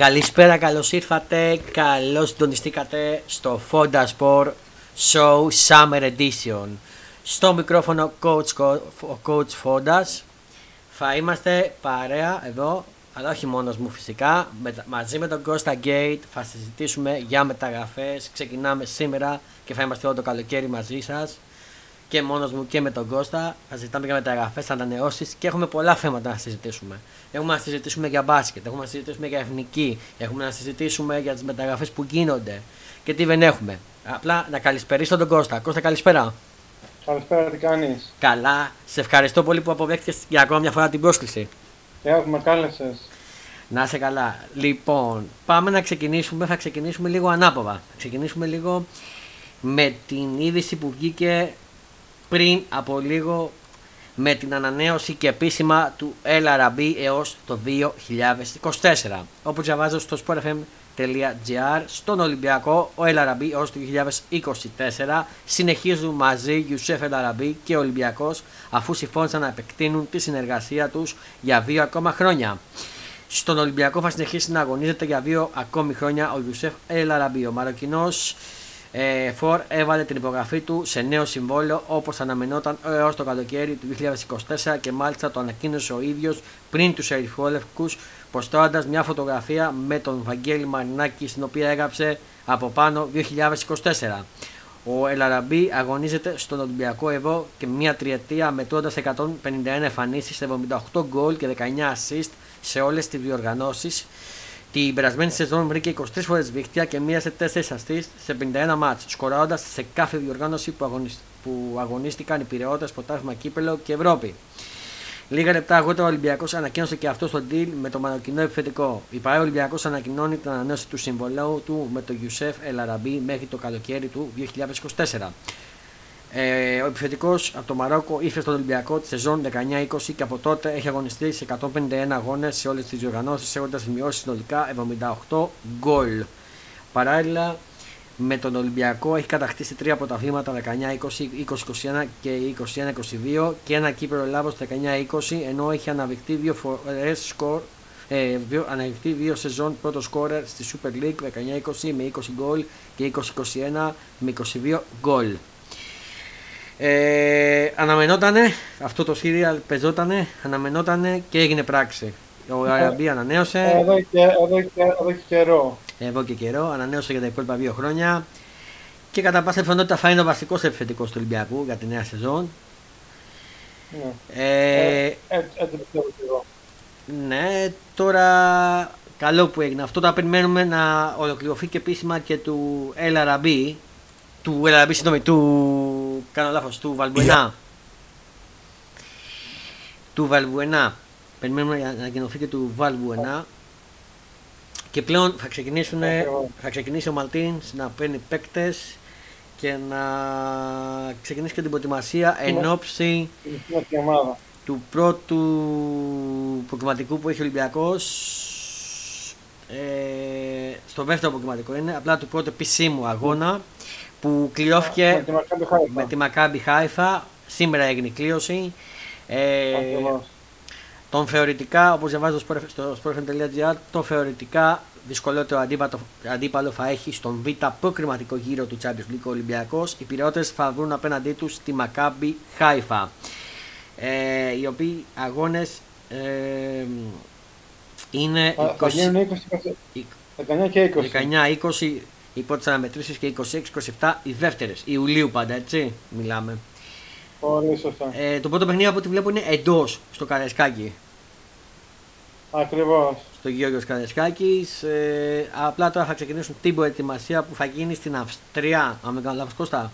Καλησπέρα, καλώς ήρθατε, καλώς συντονιστήκατε στο Fonda Sport Show Summer Edition. Στο μικρόφωνο Coach, ο Coach Fondas. Θα είμαστε παρέα εδώ, αλλά όχι μόνος μου φυσικά. μαζί με τον Costa Gate θα συζητήσουμε για μεταγραφές. Ξεκινάμε σήμερα και θα είμαστε όλο το καλοκαίρι μαζί σας και μόνος μου και με τον Κώστα. Θα συζητάμε για μεταγραφές, ανανεώσεις και έχουμε πολλά θέματα να συζητήσουμε. Έχουμε να συζητήσουμε για μπάσκετ, έχουμε να συζητήσουμε για εθνική, έχουμε να συζητήσουμε για τις μεταγραφές που γίνονται και τι δεν έχουμε. Απλά να καλησπερίσω τον Κώστα. Κώστα, καλησπέρα. Καλησπέρα, τι κάνεις; Καλά. Σε ευχαριστώ πολύ που αποδέχτηκες για ακόμα μια φορά την πρόσκληση. Και έχουμε κάλεσες. Να είσαι καλά. Λοιπόν, πάμε να ξεκινήσουμε. Θα ξεκινήσουμε λίγο ανάποδα. Θα ξεκινήσουμε λίγο με την είδηση που βγήκε πριν από λίγο με την ανανέωση και επίσημα του LRB έως το 2024. Όπως διαβάζω στο sportfm.gr στον Ολυμπιακό ο LRB έως το 2024 συνεχίζουν μαζί Ιουσέφ LRB και ο Ολυμπιακός αφού συμφώνησαν να επεκτείνουν τη συνεργασία τους για δύο ακόμα χρόνια. Στον Ολυμπιακό θα συνεχίσει να αγωνίζεται για δύο ακόμη χρόνια ο Ιουσέφ LRB. Ο Μαροκινός ε, Φορ έβαλε την υπογραφή του σε νέο συμβόλαιο όπως αναμενόταν έως το καλοκαίρι του 2024 και μάλιστα το ανακοίνωσε ο ίδιος πριν τους ερυθρόλευκους ποστώντας μια φωτογραφία με τον Βαγγέλη Μαρινάκη στην οποία έγραψε από πάνω 2024. Ο Ελαραμπή αγωνίζεται στον Ολυμπιακό εδώ και μια τριετία μετρώντας 151 εμφανίσεις, 78 γκολ και 19 assist σε όλες τις διοργανώσεις την περασμένη σεζόν βρήκε 23 φορές δίχτυα και μοίρασε 4 αστεί σε 51 μάτς, σκορώντα σε κάθε διοργάνωση που, αγωνισ... που αγωνίστηκαν οι πυρεώτε, Ποτάσμα Κύπελο και Ευρώπη. Λίγα λεπτά αργότερα ο Ολυμπιακός ανακοίνωσε και αυτό το deal με το μαροκινό επιθετικό. Η ΠαΕ Ολυμπιακός ανακοινώνει την ανανέωση του συμβολέου του με τον Γιουσέφ Ελαραμπή μέχρι το καλοκαίρι του 2024. Ε, ο επιθετικός από το Μαρόκο ήρθε στον Ολυμπιακό τη σεζόν 19-20 και από τότε έχει αγωνιστεί σε 151 αγώνες σε όλες τις διοργανώσεις, έχοντας σημειώσει συνολικά 78 γκολ. Παράλληλα, με τον Ολυμπιακό έχει κατακτήσει τρία πρωταθλήματα 19-20, 20-21 και 21-22 και ένα κύπελο Ελλάδος 19-20, ενώ έχει αναδειχθεί δύο φορές σκορ ε, αναδειχθεί δύο σεζόν πρώτος σκόρερ στη Super League 19-20 με 20 γκολ και 20-21 με 22 γκολ. Ε, αναμενότανε, αυτό το σύριαλ πεζότανε, αναμενότανε και έγινε πράξη. Ο Αραμπή ανανέωσε. Εδώ και, εδώ, και, εδώ και καιρό. Εδώ και καιρό, ανανέωσε για τα υπόλοιπα δύο χρόνια. Και κατά πάσα πιθανότητα θα είναι ο βασικός επιθετικός του Ολυμπιακού για τη νέα σεζόν. Ναι. Ε, ε, έτσι πιστεύω και εγώ. Ναι, τώρα καλό που έγινε. Αυτό το περιμένουμε να ολοκληρωθεί και επίσημα και του LRB, του LRB, συγγνώμη, του, κάνω λάθος, του Βαλμπουενά. Του Βαλμπουενά. Περιμένουμε να ανακοινωθεί και του Βαλμπουενά. Και πλέον θα, ξεκινήσουν, θα ξεκινήσει ο Μαλτίνς να παίρνει παίκτες και να ξεκινήσει και την προετοιμασία εν ώψη του πρώτου προκριματικού που έχει ο Ολυμπιακός ε, στο δεύτερο προκριματικό είναι απλά του πρώτου επισήμου αγώνα που κλειώθηκε με τη Μακάμπι Χάιφα. Σήμερα έγινε η κλείωση. Ε, τον θεωρητικά, όπως διαβάζω στο sportfm.gr, τον θεωρητικά δυσκολότερο αντίπαλο, αντίπαλο θα έχει στον β' προκριματικό γύρο του Champions League Ολυμπιακός. Οι πυρεώτε θα βρουν απέναντί τους τη Μακάμπι Χάιφα. Ε, οι οποίοι αγώνες ε, είναι 20, 19 και 20. 19-20 οι πρώτες αναμετρήσεις και 26-27 οι δεύτερες. Ιουλίου πάντα, έτσι μιλάμε. Πολύ σωστά. Ε, το πρώτο παιχνίδι από ό,τι βλέπω είναι εντός στο Καρεσκάκι. Ακριβώς. Στο Γιώργο Καρεσκάκη. Ε, απλά τώρα θα ξεκινήσουν την προετοιμασία που θα γίνει στην Αυστρία. Αν δεν κάνω λάθος, Κώστα.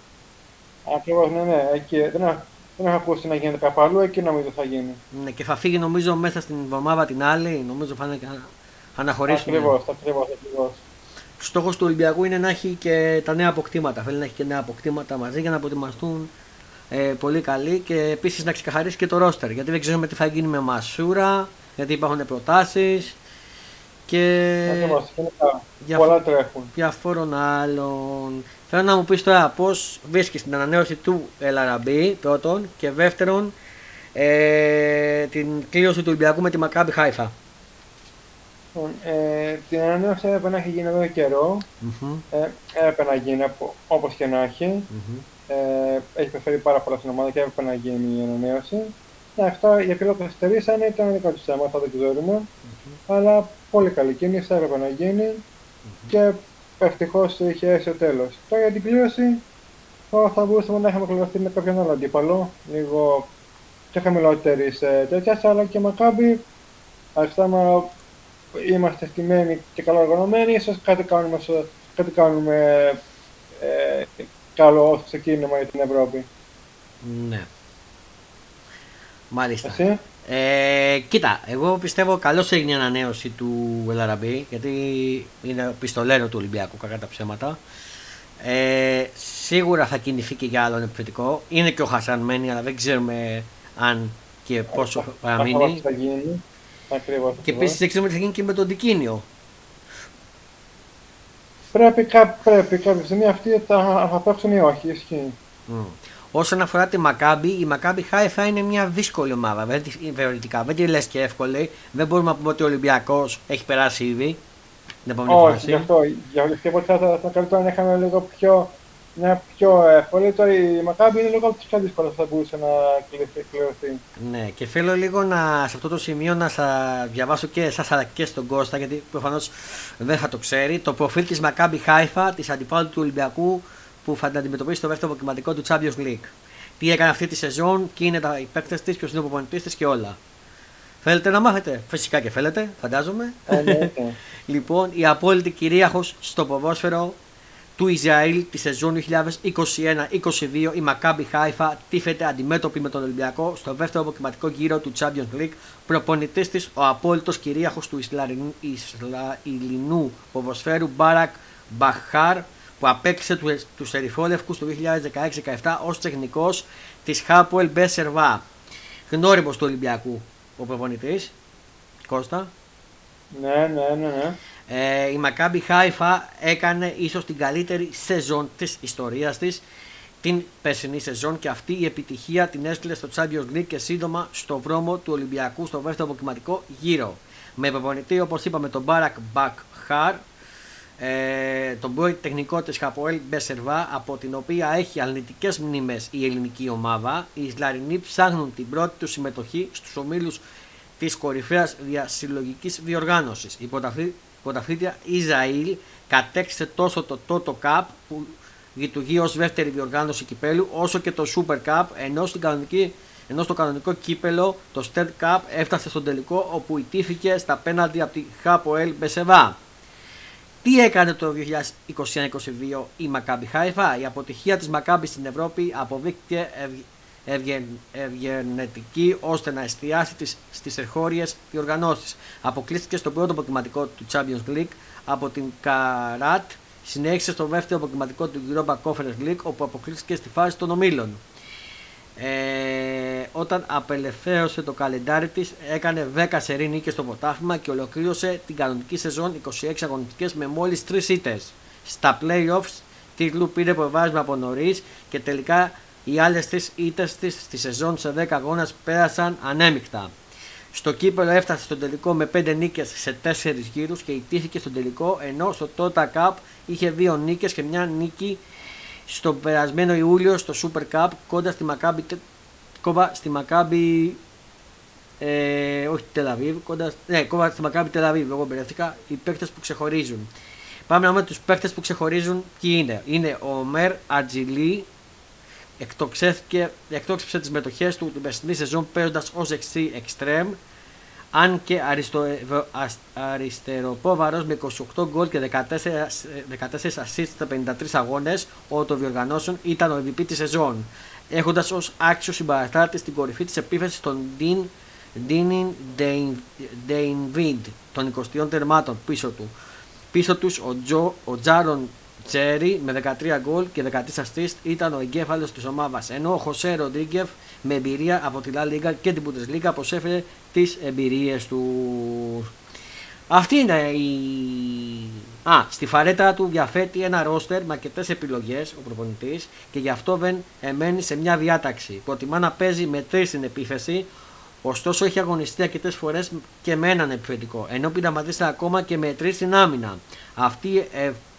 Ακριβώς, ναι, ναι. Εκεί, δεν, δεν έχω ακούσει να γίνεται κάπου αλλού, εκεί νομίζω θα γίνει. Ναι, και θα φύγει νομίζω μέσα στην εβδομάδα την άλλη. Νομίζω θα είναι αναχωρήσουν. Ακριβώς, ακριβώς. Στόχος του Ολυμπιακού είναι να έχει και τα νέα αποκτήματα. Θέλει να έχει και νέα αποκτήματα μαζί για να προετοιμαστούν ε, πολύ καλοί και επίσης να ξεκαθαρίσει και το ρόστερ. Γιατί δεν ξέρουμε τι θα γίνει με Μασούρα, γιατί υπάρχουν προτάσεις και πολλά τρέχουν. διαφόρων άλλων. Θέλω να μου πεις τώρα πώς βρίσκεις την ανανέωση του LRB πρώτον και δεύτερον ε, την κλήρωση του Ολυμπιακού με τη Μακάμπι Χάιφα. Λοιπόν, ε, την ανανέωση έπρεπε να έχει γίνει εδώ καιρό. Μμμ, Ε, έπρεπε να γίνει όπως και να έχει. μμμ. Ε, έχει προσφέρει πάρα πολλά στην ομάδα και έπρεπε να γίνει η ανανέωση. Ναι, αυτά γιατί το καθυστερήσανε ήταν δικά τους θέματα, δεν ξέρουμε. Αλλά πολύ καλή κίνηση, έπρεπε να γίνει και ευτυχώς είχε έρθει ο τέλος. Τώρα για την κλήρωση τώρα θα μπορούσαμε να έχουμε κληρωθεί με κάποιον άλλο αντίπαλο, λίγο πιο χαμηλότερης τέτοιας, αλλά και Μακάμπι. Αριστάμα είμαστε στημένοι και καλά οργανωμένοι, ίσω κάτι κάνουμε, σο- κάτι κάνουμε ε, καλό ως ξεκίνημα για την Ευρώπη. Ναι. Μάλιστα. Εσύ, Ε, κοίτα, εγώ πιστεύω καλώς έγινε η ανανέωση του Ελαραμπή γιατί είναι πιστολέρο του Ολυμπιακού, κακά τα ψέματα. Ε, σίγουρα θα κινηθεί και για άλλον επιθετικό. Είναι και ο Χασάν μένει, αλλά δεν ξέρουμε αν και πόσο ακριβώς παραμείνει. Θα γίνει. Ακριβώς. Και ακριβώς. επίσης δεν ξέρουμε τι θα γίνει και με τον Τικίνιο. Πρέπει, κά, πρέπει κάποια στιγμή αυτοί θα, θα παίξουν ή όχι, ισχύει. Μμ. Όσον αφορά τη Μακάμπη, η Μακάμπη Χάιφα είναι μια δύσκολη ομάδα. Δεν, τη- θεωρητικά δεν τη λες και εύκολη. Δεν μπορούμε να πούμε ότι ο Ολυμπιακός έχει περάσει ήδη. Την επόμενη Όχι, φάση. γι' αυτό. Γι' αυτό και θα, θα, θα καλύτερο να είχαμε λίγο πιο, μια πιο εύκολη. Τώρα η Μακάμπη είναι λίγο από τις πιο δύσκολες που θα μπορούσε να κληρωθεί. κληρωθεί. Ναι, και θέλω λίγο να, σε αυτό το σημείο να σα διαβάσω και εσάς αλλά και στον Κώστα, γιατί προφανώς δεν θα το ξέρει. Το προφίλ της Μακάμπη Χάιφα, της αντιπάλου του Ολυμπιακού, που θα την αντιμετωπίσει στο δεύτερο αποκριματικό του Champions League. Τι έκανε αυτή τη σεζόν, ποιοι είναι τα υπέκτε της, ποιος είναι ο προπονητής της και όλα. Θέλετε να μάθετε, φυσικά και θέλετε, φαντάζομαι. Εννοείται. Λοιπόν, η απόλυτη κυρίαρχος στο ποδόσφαιρο του Ισραήλ τη σεζόν 2021-2022, η Μακάμπι Χάιφα τίθεται αντιμέτωπη με τον Ολυμπιακό στο δεύτερο αποκριματικό γύρο του Champions League. Προπονητής της ο απόλυτος κυρίαρχος του Ισλαριν- Ισραηλινού ποδοσφαίρου Μπάρακ Μπαχάρ, που απέκτησε τους, τους ερυθρόλευκους το 2016-17 ως τεχνικός της Χάπουελ Μπεσερβά. Γνώριμος του Ολυμπιακού ο προπονητής, Κώστα. ναι, ναι, ναι, ναι. Ε, η Μακάμπι Χάιφα έκανε ίσως την καλύτερη σεζόν της ιστορίας της την περσινή σεζόν και αυτή η επιτυχία την έστειλε στο Champions League και σύντομα στο δρόμο του Ολυμπιακού στο δεύτερο αποκριματικό γύρο. Με προπονητή όπως είπαμε τον Μπάρακ Μπακχάρ, ε, τον πρώην τεχνικό της Χαποέλ Μπεσερβά από την οποία έχει αρνητικές μνήμες η ελληνική ομάδα. Οι Ισλαρινοί ψάχνουν την πρώτη τους συμμετοχή στους ομίλους της κορυφαίας διασυλλογικής διοργάνωσης. Η πρωταθλή- πρωταθλήτρια Ισραήλ κατέξτε τόσο το Toto Cup που λειτουργεί ως δεύτερη διοργάνωση κυπέλου όσο και το Super Cup ενώ, στην κανονική, ενώ στο κανονικό κύπελο το State Cup έφτασε στον τελικό όπου ιτήθηκε στα πέναλτι από τη Χάποελ Μπεσεβά. Τι έκανε το 2021-2022 η Μακάμπι Χάιφα; Η αποτυχία της Μακάμπι στην Ευρώπη αποδείχθηκε ευ- ευγεν- ευγενετική ώστε να εστιάσει τις, στις ερχώριες διοργανώσεις. Αποκλείστηκε στο πρώτο αποκριματικό του Champions League από την Καράτ. Συνέχισε στο δεύτερο αποκριματικό του Europa Conference League όπου αποκλείστηκε στη φάση των ομίλων. Ε, όταν απελευθέρωσε το καλεντάρι της έκανε 10 σερή νίκες στο πρωτάθλημα και ολοκλήρωσε την κανονική σεζόν 26 αγωνιστικές με μόλις 3 ήττες. Στα playoffs τίτλου πήρε προβάσμα από νωρίς και τελικά οι άλλες 3 ήττες της στη σεζόν σε 10 αγώνες πέρασαν ανέμεικτα. Στο κύπελο έφτασε στον τελικό με 5 νίκες σε 4 γύρους και ιτήθηκε στον τελικό ενώ στο Tota Cup είχε 2 νίκες και μια νίκη στον περασμένο Ιούλιο στο Super Cup κοντά στη Μακάμπι κόβα στη Μακάμπι ε, όχι Τελαβίβ κοντά, ναι, κόβα στη Μακάμπι Τελαβίβ εγώ μπερδευτήκα οι παίκτες που ξεχωρίζουν πάμε να δούμε τους παίκτες που ξεχωρίζουν ποιοι είναι είναι ο Μέρ Ατζιλί εκτοξεύτηκε, εκτόξευσε τις μετοχές του την περσινή σεζόν παίζοντας ως εξή εξτρέμ αν και αριστο, ευ- ασ- αριστεροπόβαρος με 28 γκολ και 14, 14 assists στα 53 αγώνες όλων των διοργανώσεων ήταν ο MVP της σεζόν έχοντας ως άξιο συμπαραστάτη στην κορυφή της επίθεσης τον Dean Dean Dainvid των 20 τερμάτων πίσω του. Πίσω τους ο, Τζο, ο Τζάρον Τσέρι με 13 γκολ και 13 assist ήταν ο εγκέφαλος της ομάδας ενώ ο Χωσέ Ροντρίγκεφ με εμπειρία από τη La Liga και την Bundesliga προσέφερε τις εμπειρίες του. Αυτή είναι η... Α, στη φαρέτα του διαθέτει ένα ρόστερ με αρκετές επιλογές ο προπονητής και γι' αυτό δεν εμένει σε μια διάταξη. Προτιμά να παίζει με τρεις στην επίθεση. Ωστόσο έχει αγωνιστεί αρκετές φορές και με έναν επιθετικό, ενώ πειραματίζεται ακόμα και με τρεις στην άμυνα. Αυτή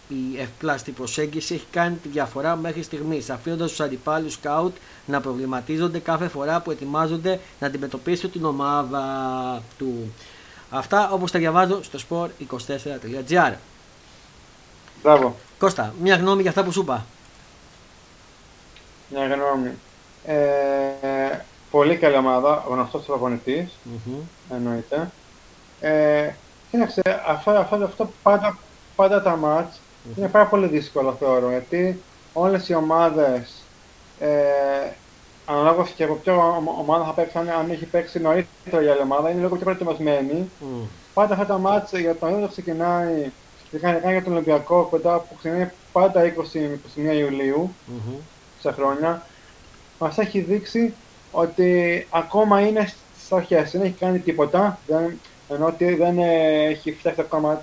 η ευπλάστη προσέγγιση έχει κάνει τη διαφορά μέχρι στιγμής, αφήνοντας τους αντιπάλους σκάουτ να προβληματίζονται κάθε φορά που ετοιμάζονται να αντιμετωπίσουν την ομάδα του. Αυτά όπως τα διαβάζω στο sport24.gr. Μπράβο. Κώστα, μια γνώμη για αυτά που σου είπα. Μια γνώμη. Ε, πολύ καλή ομάδα, γνωστός προπονητής, mm-hmm. εννοείται. Ε, κοίταξε, αυτό, αυτό, αυτό πάντα, πάντα τα μάτς mm-hmm. είναι πάρα πολύ δύσκολο θεωρώ, γιατί όλες οι ομάδες ε, ανάλογα και από ποια ομάδα θα παίξει, αν έχει παίξει νωρίτερα η άλλη ομάδα, είναι λίγο πιο προετοιμασμένη. Mm. Πάντα αυτά τα μάτια για τον ίδιο ξεκινάει, ειδικά για τον Ολυμπιακό, κοντά που ξεκινάει πάντα 20-21 Ιουλίου, mm-hmm. σε χρόνια, μας έχει δείξει ότι ακόμα είναι στις αρχές, δεν έχει κάνει τίποτα, δεν, ενώ ότι δεν έχει φτιάξει ακόμα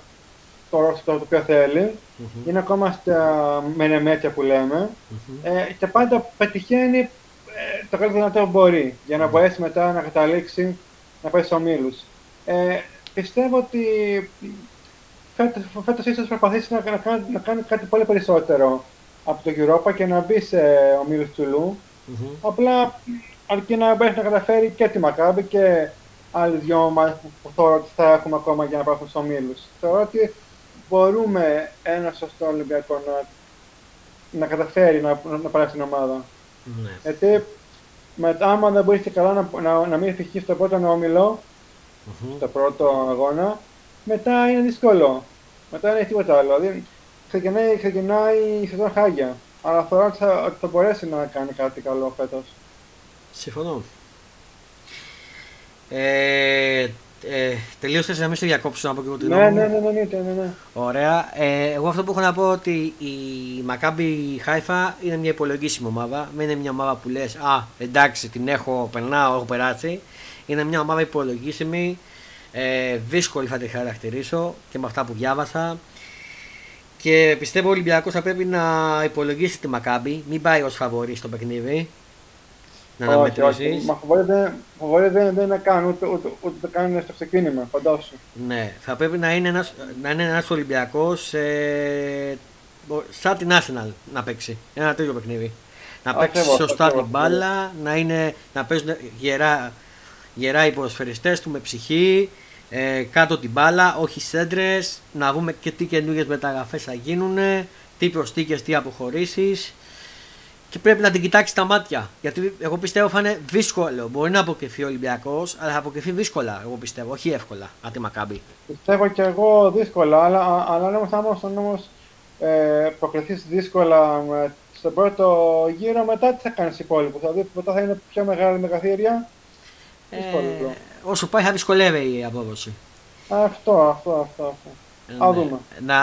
το ρόλο το οποίο θέλει. Mm-hmm. Είναι ακόμα στα μενεμέτια που λέμε. Mm-hmm. Ε, και πάντα πετυχαίνει ε, το καλύτερο δυνατό μπορεί για να μπορέσει μετά να καταλήξει να πάει στους ομίλους. Ε, πιστεύω ότι φέτος, φέτος ίσως προσπαθήσει να, να, κάνει, να κάνει κάτι πολύ περισσότερο από το Europa και να μπει σε ομίλους του Λου. Mm-hmm. Απλά αρκεί να μπορέσει να καταφέρει και τη Μακάμπη και άλλοι δυο ομάδες που θεωρώ ότι θα έχουμε ακόμα για να πάρουν στους ομίλους. Θεωρώ ότι μπορούμε ένας σωστό Ολυμπιακό να, να καταφέρει να, να πάρει την ομάδα. Ναι. Γιατί μετά, άμα δεν μπορείς και καλά να, να, να μην επιτυχεί στο πρώτο όμιλο, mm-hmm. στο πρώτο αγώνα, μετά είναι δύσκολο. Μετά δεν έχει τίποτα άλλο. Δηλαδή, ξεκινάει, ξεκινάει η σεζόν χάγια. Αλλά θεωρώ ότι θα, ότι θα μπορέσει να κάνει κάτι καλό φέτος. Συμφωνώ. Ε, ε, τελείωσες να μην σε διακόψω να πω και εγώ την ναι, ναι, ναι, ναι, ναι, ναι, ναι. Ωραία. Ε, εγώ αυτό που έχω να πω ότι η Μακάμπι Χάιφα είναι μια υπολογίσιμη ομάδα. Δεν είναι μια ομάδα που λες, Α, εντάξει, την έχω, περνάω, έχω περάσει. Είναι μια ομάδα υπολογίσιμη. Ε, δύσκολη θα τη χαρακτηρίσω και με αυτά που διάβασα. Και πιστεύω ο Ολυμπιακός θα πρέπει να υπολογίσει τη Μακάμπι, μην πάει ως φαβορή στο παιχνίδι να αναμετρήσεις. Μα φοβολή δεν, δεν είναι καν, ούτε, ούτε, ούτε το κάνουν στο ξεκίνημα, φαντάσου. Ναι, θα πρέπει να είναι ένας, να είναι ένας Ολυμπιακός ε, σαν την Arsenal να παίξει, ένα τέτοιο παιχνίδι. Να παίξει σωστά την μπάλα, να, είναι, να παίζουν γερά, γερά οι ποδοσφαιριστές του με ψυχή, ε, κάτω την μπάλα, όχι σέντρες, να δούμε και τι καινούργιες μεταγραφές θα γίνουν, τι προστίκες, τι αποχωρήσεις και πρέπει να την κοιτάξει τα μάτια. Γιατί εγώ πιστεύω θα είναι δύσκολο. Μπορεί να αποκριθεί ο Ολυμπιακός, αλλά θα αποκριθεί δύσκολα. Εγώ πιστεύω, όχι εύκολα. Από τη Μακάμπη. Πιστεύω και εγώ δύσκολα, αλλά, αλλά όμω αν όμω ε, προκριθείς δύσκολα με, στον πρώτο γύρο, μετά τι θα κάνεις υπόλοιπο; Δηλαδή μετά θα είναι πιο μεγάλη μεγαθύρια; Ε, όσο πάει θα δυσκολεύει η απόδοση. Αυτό, αυτό, αυτό. αυτό. Ναι. Να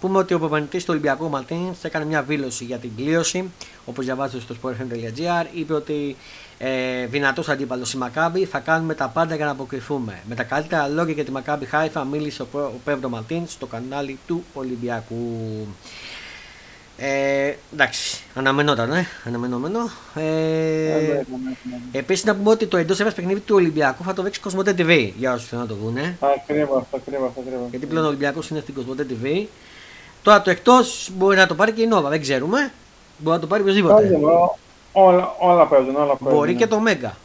πούμε ότι ο προπονητή του Ολυμπιακού Ματίν έκανε μια δήλωση για την κλείωση. Όπως διαβάζετε στο sportfm.gr, είπε ότι ε, δυνατός αντίπαλος η Μακάμπη θα κάνουμε τα πάντα για να αποκριθούμε. Με τα καλύτερα λόγια για τη Μακάμπη Χάιφα μίλησε ο, ο Πέμπρο Ματίν στο κανάλι του Ολυμπιακού. Ε, εντάξει, αναμενόταν, ε, αναμενόμενο. Ε, ε, Επίσης, να πούμε ότι το εντός έδρας παιχνίδι του Ολυμπιακού θα το δείξει Κοσμοτέ TV για όσους θέλουν να το δουν. Ακριβώς, ακριβώς. Γιατί πλέον ο Ολυμπιακός είναι στην Κοσμοτέ TV. Τώρα το εκτός μπορεί να το πάρει και η Νόβα, δεν ξέρουμε. Μπορεί να το πάρει οποιοδήποτε. Όλα, όλα παίζουν, όλα παίζουν. Μπορεί και το Μέγκα.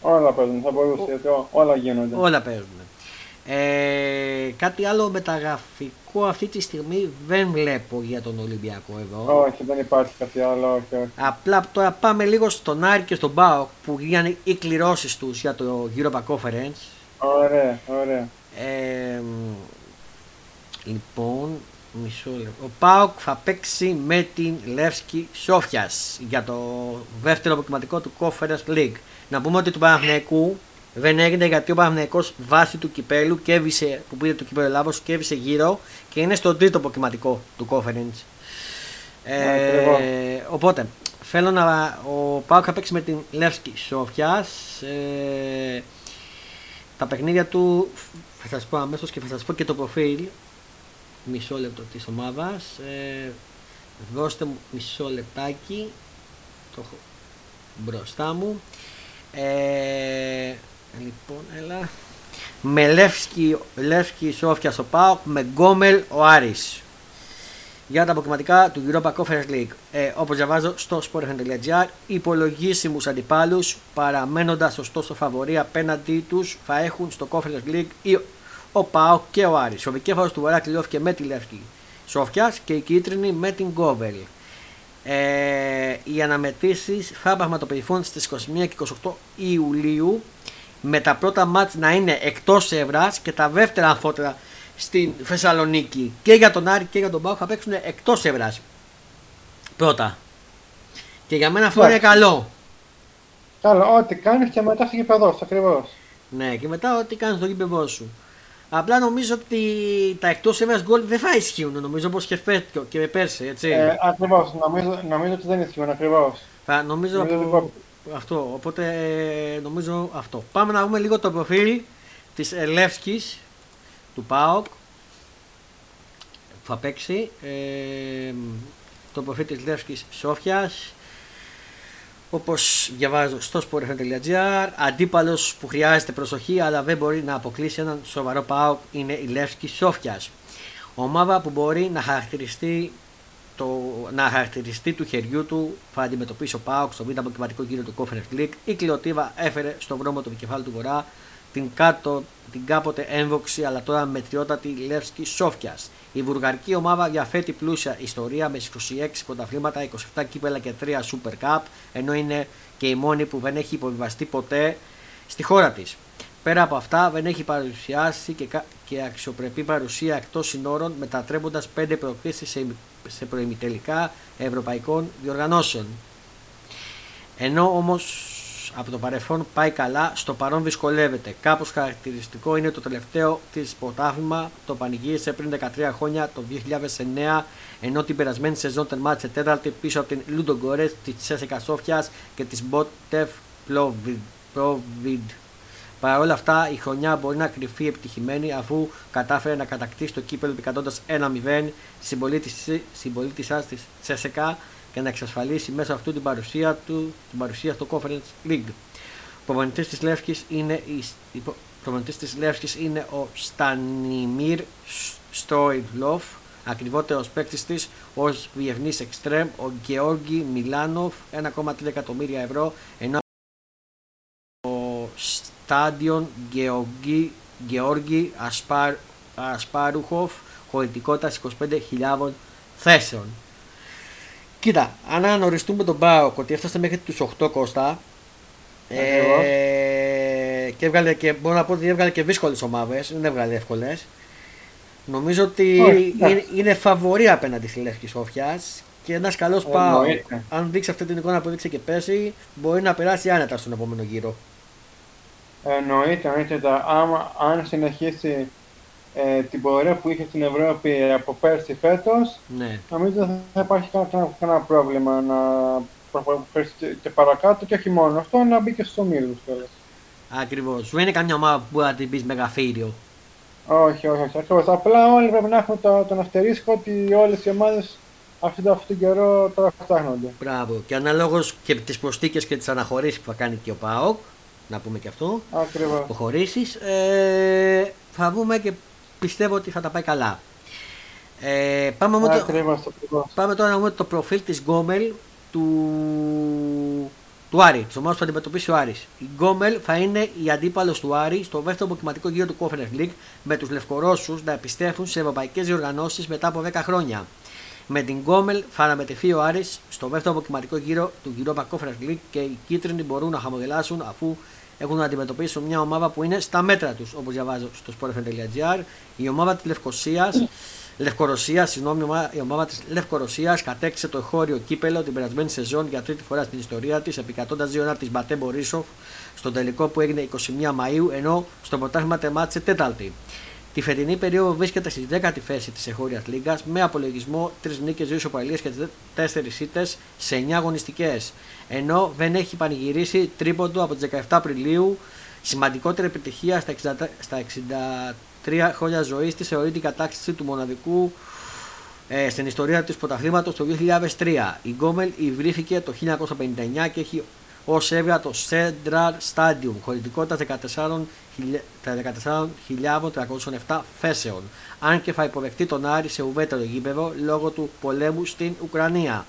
Όλα παίζουν, θα μπορούσε, γιατί όλα γίνονται. Όλα παίζουν. Ε, κάτι άλλο μεταγραφικό αυτή τη στιγμή δεν βλέπω για τον Ολυμπιακό εδώ. Όχι, δεν υπάρχει κάτι άλλο. Όχι, όχι. Απλά τώρα πάμε λίγο στον Άρη και στον Μπάο που γίνανε οι κληρώσεις τους για το Europa Conference. Ωραία, ωραία. Ε, λοιπόν, μισό λεπτό. Ο Πάοκ θα παίξει με την Λεύσκη Σόφιας για το δεύτερο αποκριματικό του Conference League. Να πούμε ότι του Παναθηναϊκού δεν έγινε γιατί ο Παναθηναϊκός βάσει του κυπέλου κέβησε, που πήρε το κυπέλο Ελλάδος κέβησε γύρω και είναι στο τρίτο αποκριματικό του conference. Ε, οπότε θέλω να ο Πάοκ θα παίξει με την Λεύσκη Σόφια. Ε, τα παιχνίδια του θα σας πω αμέσως και θα σας πω και το προφίλ μισό λεπτό της ομάδας ε, δώστε μου μισό λεπτάκι το έχω μπροστά μου Ε, λοιπόν, έλα. Με Λεύσκι, Λεύσκι Σόφια στο ΠΑΟΚ, με Γκόμελ ο Άρης. Για τα αποκριματικά του Europa Conference League. Ε, Όπως διαβάζω στο sportfm.gr, υπολογίσιμους αντιπάλους παραμένοντας ωστόσο φαβορή απέναντί τους θα έχουν στο Conference League ή ο ΠΑΟΚ και ο Άρης. Ο Βικέφαλο του Βορρά κλειώθηκε με τη Λεύσκη Σόφιας και η Κίτρινη με την Γκόβελ. Ε, οι αναμετρήσεις θα πραγματοποιηθούν στις 21 και 28 Ιουλίου με τα πρώτα μάτς να είναι εκτός Ευράς και τα δεύτερα αμφότερα στην Θεσσαλονίκη και για τον Άρη και για τον Πάο θα παίξουν εκτός Ευράς πρώτα και για μένα αυτό είναι καλό Καλό, ό,τι κάνεις και μετά στο γήπεδό σου ακριβώς ναι και μετά ό,τι κάνεις στο γήπεδό σου Απλά νομίζω ότι τα εκτός έδρας γκολ δεν θα ισχύουν νομίζω όπως και, φέτο και πέρσι. Έτσι. Ε, ακριβώς. Νομίζω, νομίζω ότι δεν ισχύουν ακριβώς. Νομίζω, νομίζω αυτό. Οπότε ε, νομίζω αυτό. Πάμε να δούμε λίγο το προφίλ της Ελεύσκης του ΠΑΟΚ. Θα παίξει ε, το προφίλ της Ελεύσκη Σόφιας. Όπως διαβάζω στο sport.gr, αντίπαλος που χρειάζεται προσοχή αλλά δεν μπορεί να αποκλείσει έναν σοβαρό ΠΑΟΚ είναι η Λεύσκης Σόφιας. Ομάδα που μπορεί να χαρακτηριστεί το, να χαρακτηριστεί του χεριού του θα αντιμετωπίσει ο Πάοκ στο β' αποκριματικό γύρο του Conference League. Η κλειοτήβα έφερε στον δρόμο του κεφάλι του Βορρά την, κάτω, την κάποτε έμβοξη αλλά τώρα μετριότατη Λεύσκη Σόφια. Η βουλγαρική ομάδα διαθέτει πλούσια ιστορία με 26 πρωταθλήματα, 27 κύπελα και 3 Super Cup, ενώ είναι και η μόνη που δεν έχει υποβιβαστεί ποτέ στη χώρα της. Πέρα από αυτά δεν έχει παρουσιάσει και, και αξιοπρεπή παρουσία εκτός συνόρων μετατρέποντας 5 προκλήσεις σε, σε προημιτελικά ευρωπαϊκών διοργανώσεων. Ενώ όμως από το παρελθόν πάει καλά, στο παρόν δυσκολεύεται. Κάπως χαρακτηριστικό είναι το τελευταίο της πρωτάθλημα, το πανηγύρισε πριν 13 χρόνια το 2009, ενώ την περασμένη σεζόν τερμάτισε τέταρτη πίσω από την Λούντογκορέ, της Τσέσεκα Σόφιας και της Μπότεφ Πλόβιντ. Παρ' όλα αυτά, η χρονιά μπορεί να κρυφεί επιτυχημένη αφού κατάφερε να κατακτήσει το κύπελο επικρατώντα 1-0 συμπολίτη της Τσέσεκα και να εξασφαλίσει μέσω αυτού την παρουσία του την παρουσία στο Conference League. Ο προπονητής της Λεύκης είναι, της Λεύκης είναι ο Στανιμίρ Στόιβλοφ, ακριβότερος παίκτης της ως διευνής εξτρέμ ο Γεώργη Μιλάνοφ 1,3 εκατομμύρια ευρώ ενώ ο Στάντιον Γεωργή, Γεώργη Ασπάρ, Ασπάρουχοφ χωρητικότητας 25.000 θέσεων. Κοίτα, αν αναγνωριστούμε τον Μπάουκ ότι έφτασε μέχρι τους 8 κόστα. Ε, και, έβγαλε και μπορώ να πω ότι έβγαλε και δύσκολες ομάδες, δεν έβγαλε εύκολες. Νομίζω ότι είναι, είναι φαβορή απέναντι στη Λεύκη Σόφιας και ένας καλός Πάο, αν δείξει αυτή την εικόνα που δείξε και πέρσι, μπορεί να περάσει άνετα στον επόμενο γύρο. Εννοείται, εννοείται. Άμα, αν συνεχίσει ε, την πορεία που είχε στην Ευρώπη από πέρσι φέτος, ναι. νομίζω δεν θα υπάρχει κανένα, κανένα πρόβλημα να προχωρήσει και, και, παρακάτω και όχι μόνο αυτό, να μπει και στους ομίλους κιόλας. Ακριβώς. Δεν είναι καμιά ομάδα που μπορεί να την πεις μεγαφύριο. Όχι, όχι, όχι. Ακριβώς. Απλά όλοι πρέπει να έχουμε το, τον αστερίσκο ότι όλες οι ομάδες αυτόν τον καιρό τώρα φτιάχνονται. Μπράβο. Και αναλόγως και τις προστίκε και τις αναχωρήσεις που θα κάνει και ο ΠΑΟΚ, να πούμε και αυτό. Ακριβώς. Αποχωρήσεις. Ε, θα δούμε και πιστεύω ότι θα τα πάει καλά. Ε, πάμε, με το, πάμε τώρα να δούμε το προφίλ της Γκόμελ του, του Άρη, της ομάδας που θα αντιμετωπίσει ο Άρης. Η Γκόμελ θα είναι η αντίπαλος του Άρη στο δεύτερο αποκριματικό γύρο του Conference League με τους Λευκορώσους να επιστρέφουν σε ευρωπαϊκές διοργανώσεις μετά από 10 χρόνια. Με την Γκόμελ θα αναμετρηθεί ο Άρης στο δεύτερο αποκριματικό γύρο του Europa Conference League και οι κίτρινοι μπορούν να χαμογελάσουν αφού έχουν να αντιμετωπίσουν μια ομάδα που είναι στα μέτρα τους, όπως διαβάζω στο sportfm.gr. Η ομάδα της Λευκοσίας, Λευκορωσίας, συγγνώμη, η ομάδα της Λευκορωσίας κατέξε το χώριο κύπελο την περασμένη σεζόν για τρίτη φορά στην ιστορία της, επικατώντα δύο ένα τη Μπατέ Μπορίσοφ στον τελικό που έγινε 21 Μαου, ενώ στο πρωτάθλημα τεμάτισε τέταρτη. Τη φετινή περίοδο βρίσκεται στη 10η θέση της Εχώριας Λίγκας με απολογισμό 3 νίκες, 2 ισοπαλίες και 4 ήττες σε 9 αγωνιστικές. Ενώ δεν έχει πανηγυρίσει τρίποντο από τις 17 Απριλίου. Σημαντικότερη επιτυχία στα, 63 χρόνια ζωής της θεωρεί την κατάκτηση του μοναδικού ε, στην ιστορία του πρωταθλήματος το 2003. Η Γκόμελ υβρύθηκε το 1959 και έχει ως έβγα το Central Stadium, χωρητικότητα 14.307 θέσεων, αν και θα υποδεχτεί τον Άρη σε ουδέτερο γήπεδο λόγω του πολέμου στην Ουκρανία.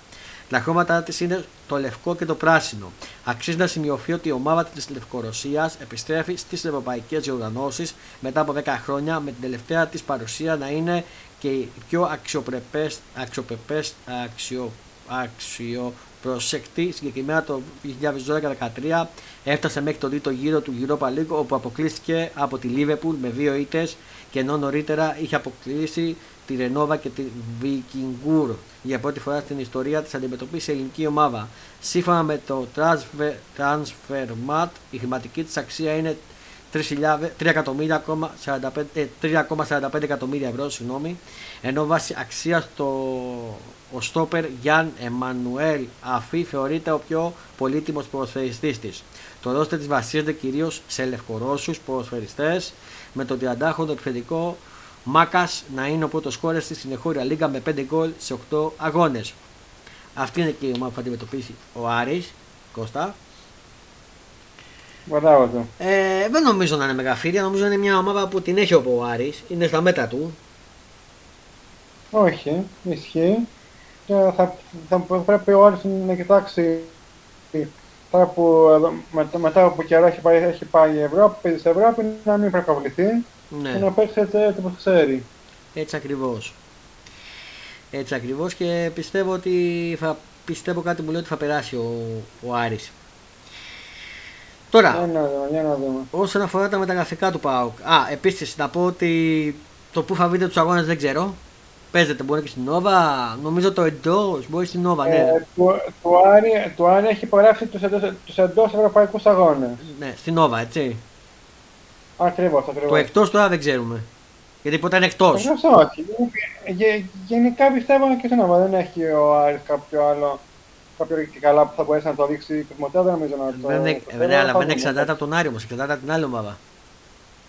Τα χρώματα της είναι το λευκό και το πράσινο. Αξίζει να σημειωθεί ότι η ομάδα της Λευκορωσίας επιστρέφει στις ευρωπαϊκές διοργανώσεις μετά από 10 χρόνια, με την τελευταία της παρουσία να είναι και η πιο αξιοπρεπές, αξιοπρεπές, αξιο, αξιοπροσεκτή. Συγκεκριμένα το 2012-2013 έφτασε μέχρι το τρίτο γύρο του Europa League όπου αποκλείστηκε από τη Liverpool με δύο ήττες και ενώ νωρίτερα είχε αποκλείσει τη Ρενόβα και τη Vikingur για πρώτη φορά στην ιστορία της αντιμετωπίσει ελληνική ομάδα. Σύμφωνα με το Transfer, Transfermat η χρηματική της αξία είναι 3,45 ε, εκατομμύρια ευρώ, συγγνώμη, ενώ βάσει αξίας το ο στόπερ Γιάν Εμμανουέλ Αφή θεωρείται ο πιο πολύτιμος ποδοσφαιριστής της. Το ρόστερ της βασίζεται κυρίως σε λευκορώσους ποδοσφαιριστές με το 30χρονο επιθετικό Μάκας να είναι ο πρώτος κόρε στη συνεχώρια λίγα με 5 γκολ σε 8 αγώνες. Αυτή είναι και η ομάδα που θα αντιμετωπίσει ο Άρης, Κώστα. Μπράβο ε, δεν νομίζω να είναι μεγαφύρια, νομίζω να είναι μια ομάδα που την έχει ο Άρης, είναι στα μέτρα του. Όχι, ισχύει. Και θα, θα πρέπει ο Άρης να κοιτάξει τώρα που μετά, μετά από καιρό έχει πάει, έχει πάει η Ευρώπη, παίζει στην Ευρώπης, να μην προκαβληθεί ναι. και να παίξει έτσι, έτσι όπως ξέρει. Έτσι ακριβώς. Έτσι ακριβώς και πιστεύω ότι θα πιστεύω κάτι μου λέει ότι θα περάσει ο, ο Άρης. Τώρα, για να δούμε, για να δούμε. όσον αφορά τα μεταγραφικά του ΠΑΟΚ, α, επίσης να πω ότι το που θα βρείτε τους αγώνες δεν ξέρω, Παίζεται, μπορεί και στην Νόβα. Νομίζω το εντός μπορεί στην Νόβα, ναι. Ε, το, το, Άρη, το Άρη έχει υπογράψει τους εντός ευρωπαϊκούς αγώνες. Ναι, στην Νόβα, έτσι. Ακριβώς, ακριβώς. Το εκτός τώρα δεν ξέρουμε. Γιατί ποτέ είναι εκτός. όχι. γενικά πιστεύω και στην Νόβα δεν έχει ο Άρη κάποιο άλλο. Κάποιο και καλά που θα μπορέσει να το δείξει ποτέ δεν νομίζω να το. Δεν, το, ναι, αλλά δεν εξαρτάται από τον Άρη όμως, εξαρτάται από την άλλη ομάδα.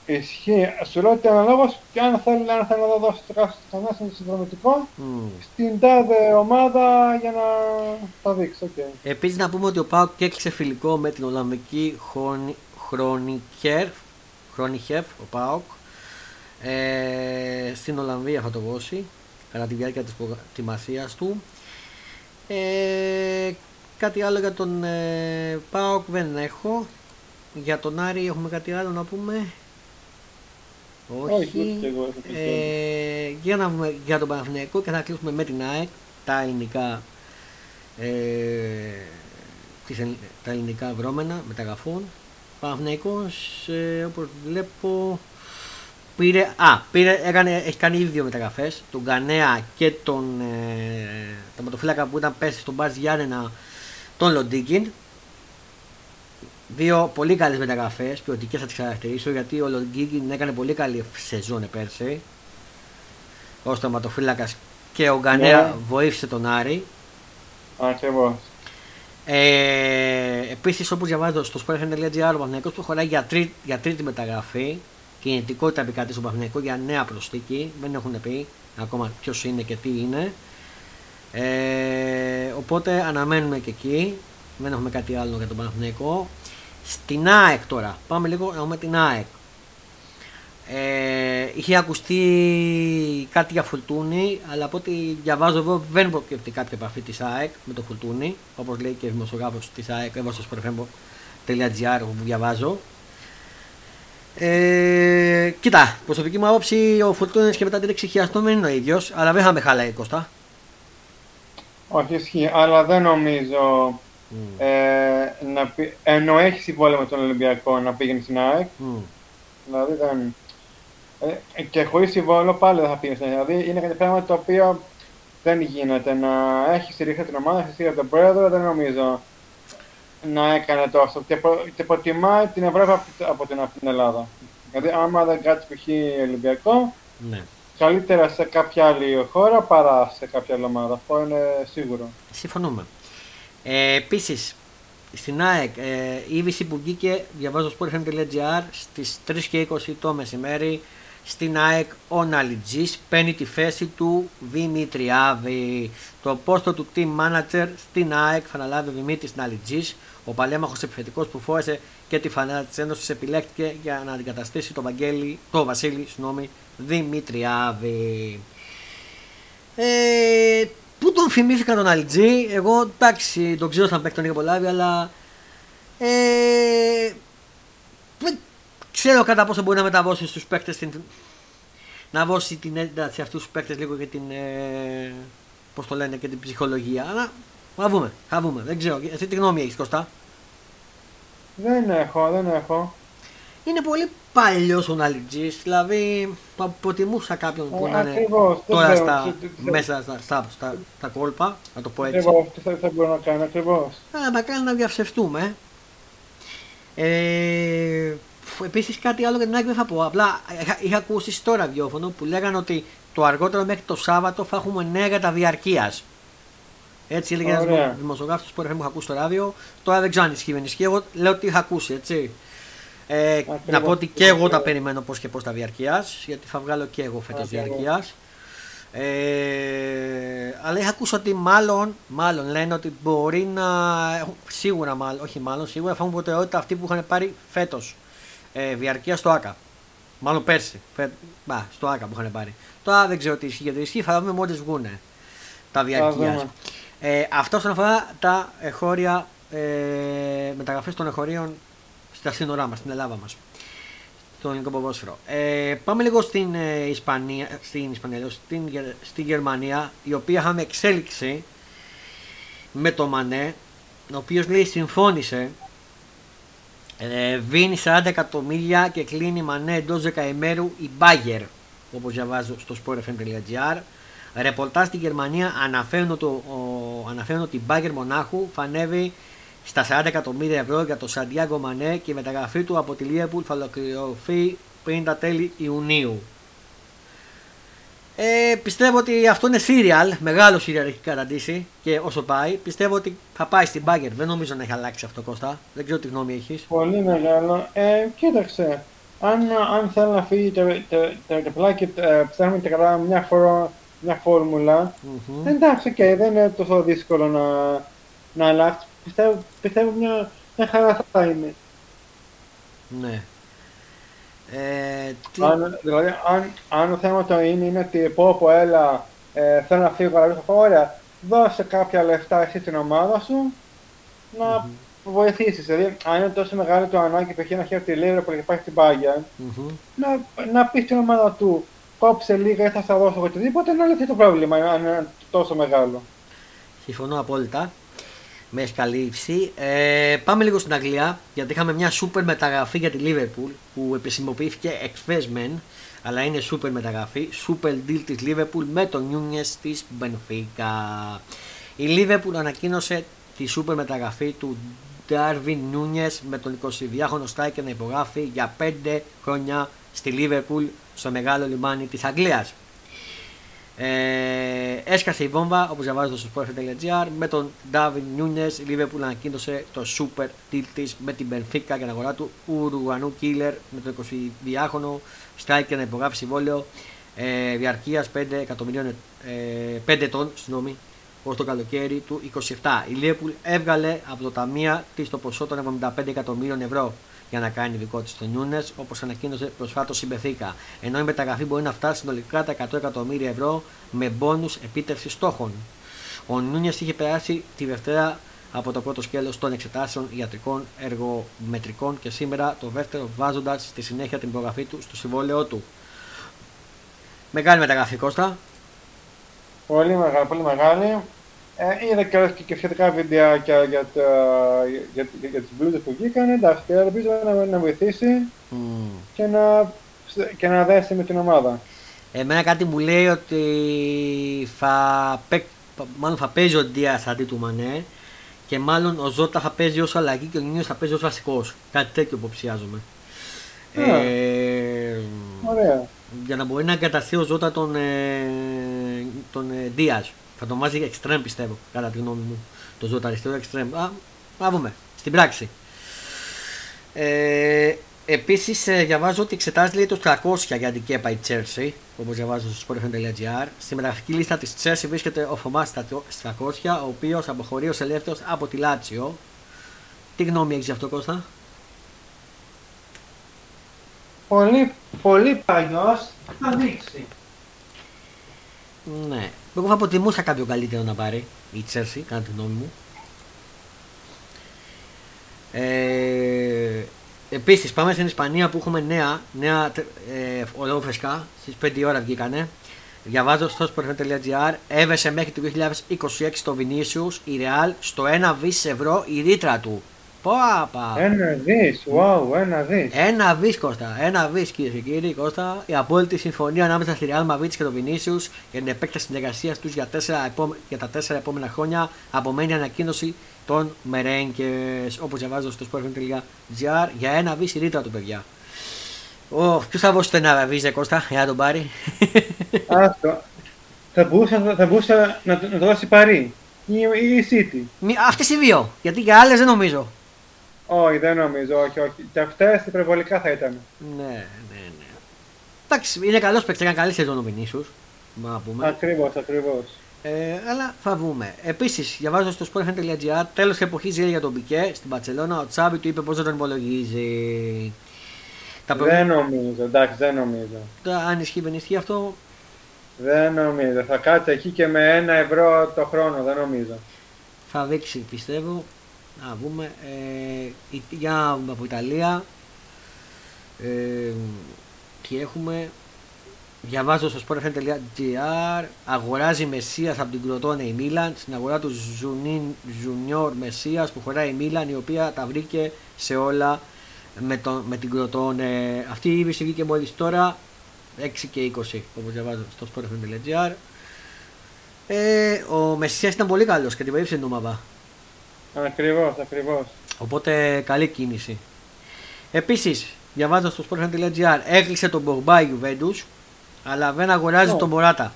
Ισχύει. Σου λέω ότι αναλόγως και αν θέλει, αν θέλει να δώσει το κάθε συνδρομητικό mm. στην τάδε ομάδα για να τα δείξει. Okay. Επίσης να πούμε ότι ο Πάουκ έκλεισε φιλικό με την Ολλανδική Χρονιχεφ, ο Πάουκ. Ε, στην Ολλανδία θα το δώσει κατά τη διάρκεια της προετοιμασίας του. Ε, κάτι άλλο για τον ε, ΠΑΟΚ δεν έχω. Για τον Άρη έχουμε κάτι άλλο να πούμε. Όχι. ε, για να δούμε για τον Παναθηναϊκό και θα κλείσουμε με την ΑΕΚ τα ελληνικά, ε, τα ελληνικά βρώμενα μεταγραφών. Παναθηναϊκός ε, όπως βλέπω πήρε, α, πήρε, έκανε, έχει κάνει ήδη δύο μεταγραφές τον Κανέα και τον ε, τα ματοφύλακα που ήταν πέσει στον Μπάζ Γιάννενα τον Λοντίκιν Δύο πολύ καλές μεταγραφές, ποιοτικές θα τις χαρακτηρίσω γιατί ο Λονγκίγκιν έκανε πολύ καλή σεζόν πέρσι ως τερματοφύλακα και ο Γκανέα yeah. βοήθησε τον Άρη. Ακριβώς. Ε, Επίσης, όπως διαβάζω στο sportfm.gr, ο Παχνιακό προχωράει για, τρί, για τρίτη μεταγραφή. Κινητικότητα επικρατεί στον Παχνιακό για νέα προσθήκη. Δεν έχουν πει ακόμα ποιος είναι και τι είναι. Ε, οπότε αναμένουμε και εκεί. Δεν έχουμε κάτι άλλο για τον Παναθηναϊκό. Στην ΑΕΚ τώρα, πάμε λίγο να δούμε την ΑΕΚ. Ε, είχε ακουστεί κάτι για Φουλτούνη, αλλά από ό,τι διαβάζω εδώ δεν προκύπτει κάποια επαφή της ΑΕΚ με το Φουλτούνη, όπως λέει και ο δημοσιογράφος της ΑΕΚ, εδώ στο sportfm.gr που διαβάζω. Ε, κοίτα, προσωπική μου άποψη ο Φουλτούνη και μετά την εξυχιαστό δεν είναι ο ίδιος, αλλά δεν θα με χαλάει Κώστα. Όχι, ισχύει, αλλά δεν νομίζω Mm. Ε, να πει, ενώ έχει συμβόλαιο με τον Ολυμπιακό να πήγαινε στην ΑΕΚ. Mm. Δηλαδή δεν. Ε, και χωρίς συμβόλαιο πάλι δεν θα πήγαινε στην ΑΕΚ. Δηλαδή είναι κάτι πράγμα το οποίο δεν γίνεται να έχεις στηρίξει την ομάδα, έχεις στηρίξει τον πρόεδρο, δεν νομίζω να έκανε τόσο. Και, προ, και προτιμάει την Ευρώπη από, από, την, από την Ελλάδα. Δηλαδή, άμα δεν κάτσει π.χ. Ολυμπιακό, ναι. καλύτερα σε κάποια άλλη χώρα παρά σε κάποια άλλη ομάδα. Αυτό είναι σίγουρο. Συμφωνούμε. Ε, Επίσης, στην ΑΕΚ ε, η είδηση που βγήκε, διαβάζω στο sportfm.gr στις 3 και 20 το μεσημέρι, στην ΑΕΚ ο Ναλιτζής παίρνει τη θέση του Δημητριάδη. Το πόστο του team manager στην ΑΕΚ θα αναλάβει ο Δημήτρης Ναλιτζής, ο παλέμαχος επιθετικός που φόρεσε και τη φανέλα της Ένωσης επιλέχθηκε για να αντικαταστήσει τον, Βαγγέλη, το Βασίλη συγγνώμη, Δημητριάδη. Ε, πού τον θυμήθηκα τον Αλιτζή, εγώ εντάξει τον ξέρω σαν παίκτη τον είχα απολαύει, αλλά ε, δεν ξέρω κατά πόσο μπορεί να μεταβώσει στους παίκτες την, να δώσει την ένταση αυτούς τους παίκτες λίγο και την ε, πώς το λένε και την ψυχολογία αλλά θα δούμε, θα δούμε, δεν ξέρω εσύ τι γνώμη έχεις Κώστα; Δεν έχω, δεν έχω είναι πολύ παλιός ο Ναλιτζής, δηλαδή θα αποτιμούσα κάποιον που να είναι Ακριβώς, δεν τώρα ξέρω, στα, τι- τι- μέσα στα, στα, στα, στα κόλπα, να το πω έτσι. Ακριβώς, τι θα, θα μπορώ να κάνω, ακριβώς. Α, να κάνει να διαψευτούμε. Ε, Επίσης κάτι άλλο για την ΑΕΚ δεν θα πω. Απλά είχα, είχα ακούσει στο ραδιόφωνο που λέγανε ότι το αργότερο μέχρι το Σάββατο θα έχουμε νέα για τα διαρκεία. Έτσι έλεγε ένας Ωραία. δημοσιογράφος που είχα ακούσει στο ράδιο. Τώρα δεν ξέρω αν ισχύει δεν ισχύει. Εγώ λέω ότι είχα ακούσει, έτσι. Ε, Ακριβώς. να πω ότι και εγώ τα περιμένω πώς και πώς τα διαρκεία, γιατί θα βγάλω και εγώ φέτος Ακριβώς. διαρκεία. Ε, αλλά είχα ακούσει ότι μάλλον, μάλλον λένε ότι μπορεί να. έχουν- Σίγουρα, μάλλον, όχι μάλλον, σίγουρα θα έχουν προτεραιότητα αυτοί που είχαν πάρει φέτος ε, διαρκεία στο ΑΚΑ. Μάλλον πέρσι. Φε... Μπα, στο ΑΚΑ που είχαν πάρει. Τώρα δεν ξέρω τι ισχύει γιατί ισχύει, θα δούμε μόλις βγουν τα διαρκείας. Δούμε. Ε, αυτό όσον αφορά τα εχώρια ε, μεταγραφές των εχωρίων στα σύνορά μας, στην Ελλάδα μας. Στο ελληνικό ποδόσφαιρο. Ε, πάμε λίγο στην ε, Ισπανία, στην, Ισπανία λέω, στην, Γε- στη Γερμανία, η οποία είχαμε εξέλιξη με το Μανέ, ο οποίος λέει συμφώνησε. Ε, δίνει 40 εκατομμύρια και κλείνει Μανέ εντός δεκαημέρου η Bayer, όπως διαβάζω στο sportfm.gr. Ρεπορτάζ στη Γερμανία αναφέρουν, ότι ο, ο- αναφέρουν ότι η Bayer Μονάχου θα ανέβει στα 40 εκατομμύρια ευρώ για το Σαντιάγκο Μανέ και η μεταγραφή του από τη Liverpool θα ολοκληρωθεί πριν τα τέλη Ιουνίου. Ε, πιστεύω ότι αυτό είναι serial, μεγάλο serial έχει καταντήσει και όσο πάει. Πιστεύω ότι θα πάει στην Bayer. Δεν νομίζω να έχει αλλάξει αυτό Κώστα. Δεν ξέρω τι γνώμη έχεις. Πολύ μεγάλο. Ε, κοίταξε, αν, αν θέλει να φύγει το, το, το, το πλαίι, ε, ψάχνουμε και καλά μια, φορά, μια φόρμουλα, εντάξει, οκ, δεν είναι τόσο δύσκολο να, να αλλάξει. Πιστεύω, πιστεύω μια, μια χαρά θα είναι. Ναι. Ε, τι... Αν, δηλαδή, αν, αν το θέμα το είναι, είναι ότι πω πω έλα, ε, θέλω να φύγω αλλά δεν θα πω, ωραία, δώσε κάποια λεφτά εσύ στην ομάδα σου να βοηθήσεις. Δηλαδή, αν είναι τόσο μεγάλη το ανάγκη π.χ. να χαίρει τη Liverpool και πάει στην Bayern, Μμμ. να, να πεις στην ομάδα του κόψε λίγα ή θα σα δώσω οτιδήποτε, να λυθεί το πρόβλημα αν είναι τόσο μεγάλο. Συμφωνώ απόλυτα. Με έχει καλύψει. Ε, πάμε λίγο στην Αγγλία γιατί είχαμε μια super μεταγραφή για τη Liverpool που επισημοποιήθηκε εχθές μεν αλλά είναι super μεταγραφή. Super deal της Liverpool με τον Νιούνιες της Benfica. Η Liverpool ανακοίνωσε τη super μεταγραφή του Darwin Νιούνιες με τον 22χρονο striker να υπογράφει για 5 χρόνια στη Liverpool στο μεγάλο λιμάνι της Αγγλίας. Ε, έσκασε η βόμβα, όπως διαβάζετε στο sport.gr, με τον Ντάβιν Νιούνιες, η Liverpool ανακοίνωσε το super deal της με την Benfica για την αγορά του Ουρουγανού Killer με τον 22χρονο striker να υπογράφει συμβόλαιο ε, διαρκείας 5 εκατομμυρίων ε, 5 ετών, συγγνώμη, ως το καλοκαίρι του 27. Η Liverpool έβγαλε από το ταμεία της το ποσό των 75 εκατομμύριων ευρώ για να κάνει δικό της τον Νιούνες, όπως ανακοίνωσε προσφάτως η Μπεθήκα. Ενώ η μεταγραφή μπορεί να φτάσει συνολικά τα 100 εκατομμύρια ευρώ με μπόνους επίτευξης στόχων. Ο Νιούνε είχε περάσει τη Δευτέρα από το πρώτο σκέλος των εξετάσεων ιατρικών εργομετρικών και σήμερα το δεύτερο βάζοντας στη συνέχεια την υπογραφή του στο συμβόλαιό του. Μεγάλη μεταγραφή Κώστα. Πολύ μεγάλη, πολύ μεγάλη. Ε, είδα και, και, και σχετικά βιντεάκια για, τα, για, για, για τις μπλούζες που βγήκαν, εντάξει, και ελπίζω να, να βοηθήσει Mm. και να, και να δέσει με την ομάδα. Εμένα κάτι μου λέει ότι θα, παί- μάλλον θα παίζει ο Ντίας αντί του Μανέ και μάλλον ο Ζώτα θα παίζει ως αλλαγή και ο Νίνιος θα παίζει ως βασικός. Κάτι τέτοιο υποψιάζομαι. Α. Ε, Ωραία. για να μπορεί να εγκαταστεί ο Ζώτα τον, ε, τον ε, Δίας. Θα τον βάζει εξτρέμ πιστεύω, κατά τη γνώμη μου. Το Ζώτα αριστερό εξτρέμ. Α, να δούμε. Στην πράξη. Ε, Επίσης, ε, διαβάζω ότι εξετάζει λέει, το 300 για την ΚΕΠΑ η Chelsea, όπως διαβάζω στο sportfm.gr. Στη μεταγραφική λίστα της Chelsea βρίσκεται ο Φωμά 300, ο οποίος αποχωρεί ως ελεύθερος από τη Λάτσιο. Τι γνώμη έχεις γι' αυτό, Κώστα; Πολύ, πολύ παλιός, θα δείξει. Ναι. Εγώ θα αποτιμούσα κάποιο καλύτερο να πάρει η Chelsea, κατά τη γνώμη μου. Ε, Επίσης, πάμε στην Ισπανία που έχουμε νέα, νέα ε, ολόφρεσκα. Στις 5 ώρα βγήκανε. Διαβάζω στο sport.gr. Έβεσε μέχρι το 2026 το Vinicius η Real στο 1 δις ευρώ η ρήτρα του. Πάπα. Ένα δις, wow, ένα δις. Ένα δις Κώστα. Ένα δις κύριε και κύριοι Κώστα. Η απόλυτη συμφωνία ανάμεσα στη Real Madrid και το Vinicius για την επέκταση συνεργασία τους για, για τα τέσσερα επόμενα χρόνια απομένει ανακοίνωση των Μερέγκες όπως διαβάζω στο sportfm.gr για ένα βίση ρήτρα του παιδιά. Ο, ποιος θα δώσει ένα βίζε Κώστα για να τον πάρει; Άστο. Θα μπορούσα, θα μπορούσα να, το, να το δώσει Παρή ή, η City. Μη, αυτές οι δύο, γιατί για άλλες δεν νομίζω. Όχι, δεν νομίζω, όχι, όχι. Και αυτές υπερβολικά θα ήταν. Ναι, ναι, ναι. Εντάξει, είναι καλός παίκτης, έκανε καλή σεζόν ο Βινίσους. Ακριβώς, ακριβώς. Ε, αλλά θα βούμε. Επίσης, διαβάζω στο sport.gr τέλος τη εποχή για τον Πικέ στην Παρσελόνα. Ο Τσάβη του είπε πώς δεν τον υπολογίζει. Δεν νομίζω, εντάξει, δεν νομίζω. αν ισχύει, δεν ισχύει αυτό. Δεν νομίζω. Θα κάτσει εκεί και με ένα ευρώ το χρόνο, δεν νομίζω. Θα δείξει, πιστεύω. Να βούμε. Ε, για από Ιταλία. Ε, τι έχουμε. Διαβάζω στο sportfm.gr αγοράζει Μεσσίας από την Κροτώνε η Μίλαν στην αγορά του Ζουνιόρ Μεσσίας που χωράει η Μίλαν η οποία τα βρήκε σε όλα με, το, με την Κροτώνε αυτή η είδηση βγήκε μόλις τώρα 6 και 20 όπως διαβάζω στο sportfm.gr ε, ο Μεσσίας ήταν πολύ καλός και την περίψε την ομάδα Ακριβώς, ακριβώς οπότε καλή κίνηση Επίσης διαβάζω στο sportfm.gr έκλεισε τον Μπορμπά Juventus αλλά δεν αγοράζει τον Μωράτα.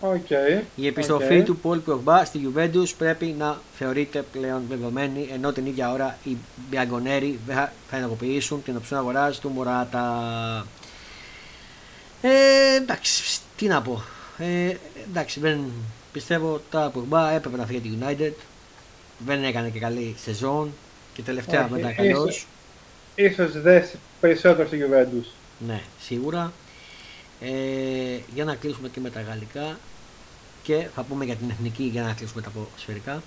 Okay. Η επιστροφή του Πολ Προγμπά στη Juventus πρέπει να θεωρείται πλέον δεδομένη ενώ την ίδια ώρα οι Μπιαγκονέροι θα ενεργοποιήσουν την οψιόν αγοράς του Μωράτα. Ε, εντάξει, τι να πω. Ε, εντάξει, δεν πιστεύω τα Προγμπά έπρεπε να φύγει τη United. Δεν έκανε και καλή σεζόν και τελευταία okay. μετά καλός. Ίσως δέσει περισσότερο στη Juventus. Ναι, σίγουρα. Ε, για να κλείσουμε και με τα γαλλικά και θα πούμε για την εθνική για να κλείσουμε τα σφαιρικά.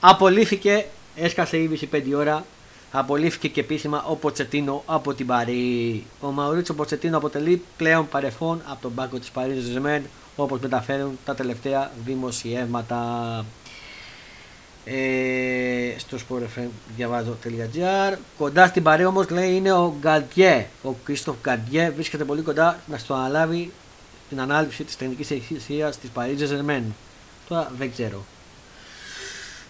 Απολύθηκε, έσκασε η 5 ώρα, απολύθηκε και επίσημα ο Ποτσετίνο από την Παρή. Ο Μαουρίτσο Ποτσετίνο αποτελεί πλέον παρεφόν από τον πάγκο της Παρή Ζεσμέν όπως μεταφέρουν τα τελευταία δημοσιεύματα. Ε, στο sportfm διαβάζω.gr Κοντά στην παρέα όμως λέει είναι ο Γκαντιέ. Ο Κρίστοφ Γκαντιέ βρίσκεται πολύ κοντά να στο αναλάβει την ανάληψη της τεχνικής ηγεσίας της Παρίζα Ζερμέν. Τώρα δεν ξέρω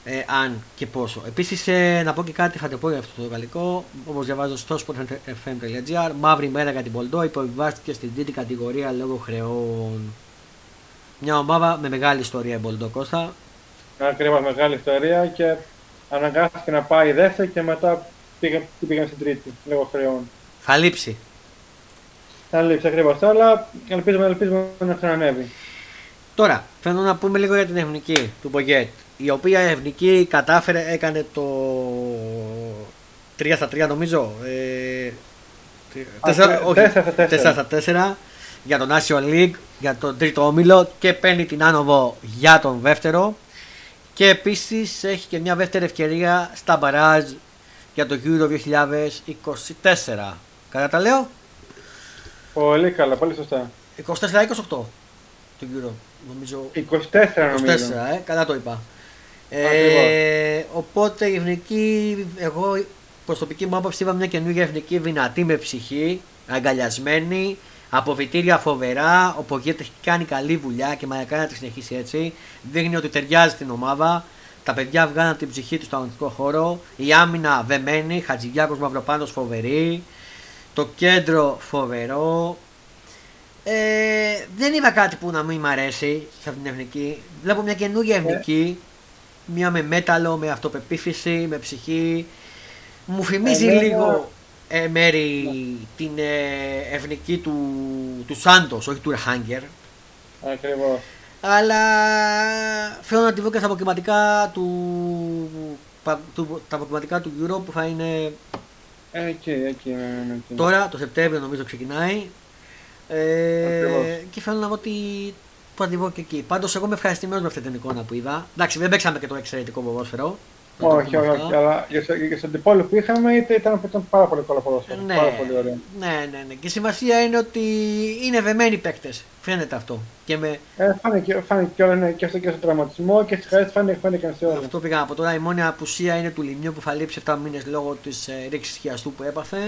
ε, αν και πόσο. Επίσης, ε, να πω και κάτι, θα το πω για αυτό το γαλλικό. Όπως διαβάζω στο sportfm.gr, μαύρη μέρα για την Πολντό υποβιβάστηκε στην τρίτη κατηγορία λόγω χρεών. Μια ομάδα με μεγάλη ιστορία η Πολντό Κώστα. Ακριβώ μεγάλη ιστορία και αναγκάστηκε να πάει δεύτερη και μετά πήγα, πήγαν στην τρίτη λόγω χρεών. Θα λείψει. Θα λείψει ακριβώς, αλλά ελπίζουμε, ελπίζουμε να ξανανεύει. Τώρα, θέλω να πούμε λίγο για την εθνική του Μπογκέτ. Η οποία εθνική κατάφερε, έκανε το 3 στα 3 νομίζω. Ε, 4, 4 στα 4 για τον National League, για τον τρίτο όμιλο και παίρνει την άνοδο για τον δεύτερο. Και επίσης έχει και μια δεύτερη ευκαιρία στα μπαράζ για το Euro 2024. Κατά τα λέω; Πολύ καλά, πολύ σωστά. 24-28 το Euro. Νομίζω. 24 νομίζω. 24, ε, καλά το είπα. Ε, οπότε η εθνική, εγώ προσωπική μου άποψη είπα μια καινούργια εθνική δυνατή με ψυχή, αγκαλιασμένη, Αποβιτήρια φοβερά. Ο Πογκέτ έχει κάνει καλή δουλειά και μακάρι να τη συνεχίσει έτσι. Δείχνει ότι ταιριάζει στην ομάδα. Τα παιδιά βγάλαν την ψυχή τους στο αγωνιστικό χώρο. Η άμυνα δεμένη. Χατζηγιάκος Μαυροπάνο φοβερή. Το κέντρο φοβερό. Ε, δεν είδα κάτι που να μην μ' αρέσει σε αυτήν την εθνική. Βλέπω μια καινούργια ε. εθνική. Μια με μέταλλο, με αυτοπεποίθηση, με ψυχή. Μου θυμίζει λίγο ε, μέρη την ε, ευνική του, του Σάντος, όχι του Ρεχάγκερ. Ακριβώς. Αλλά θέλω να τη βρω και στα αποκριματικά του, πα- του, τα αποκριματικά του Euro που θα είναι Εκεί, εκεί, ναι, ναι, ναι, εκεί. τώρα, το Σεπτέμβριο νομίζω ξεκινάει. Ε, Ακριβώς. και θέλω να δω τι που θα τη βρω και εκεί. Πάντως εγώ είμαι ευχαριστημένος με αυτή την εικόνα που είδα. Εντάξει, δεν παίξαμε και το εξαιρετικό ποδόσφαιρο. Να το Όχι, πούμε όχι, αυτό. όχι, αλλά για, στο- για στον τυπόλιο που είχαμε ήταν, ήταν, ήταν πάρα πολύ καλό ποδόσφαιρο. Ναι, Πάρα πολύ ωραίο. ναι, ναι, ναι. Και η σημασία είναι ότι είναι βεμένοι παίκτες. Φαίνεται αυτό. Και με Ε, φάνηκε, φάνηκε και όλα ναι, και στο, και στο τραυματισμό και στι χαρέ φάνηκε, φάνηκε σε όλα. αυτό πήγα από τώρα. Η μόνη απουσία είναι του Λιμιού που θα λείψει 7 μήνες λόγω της ε, ρήξης χιαστού που έπαθε. Να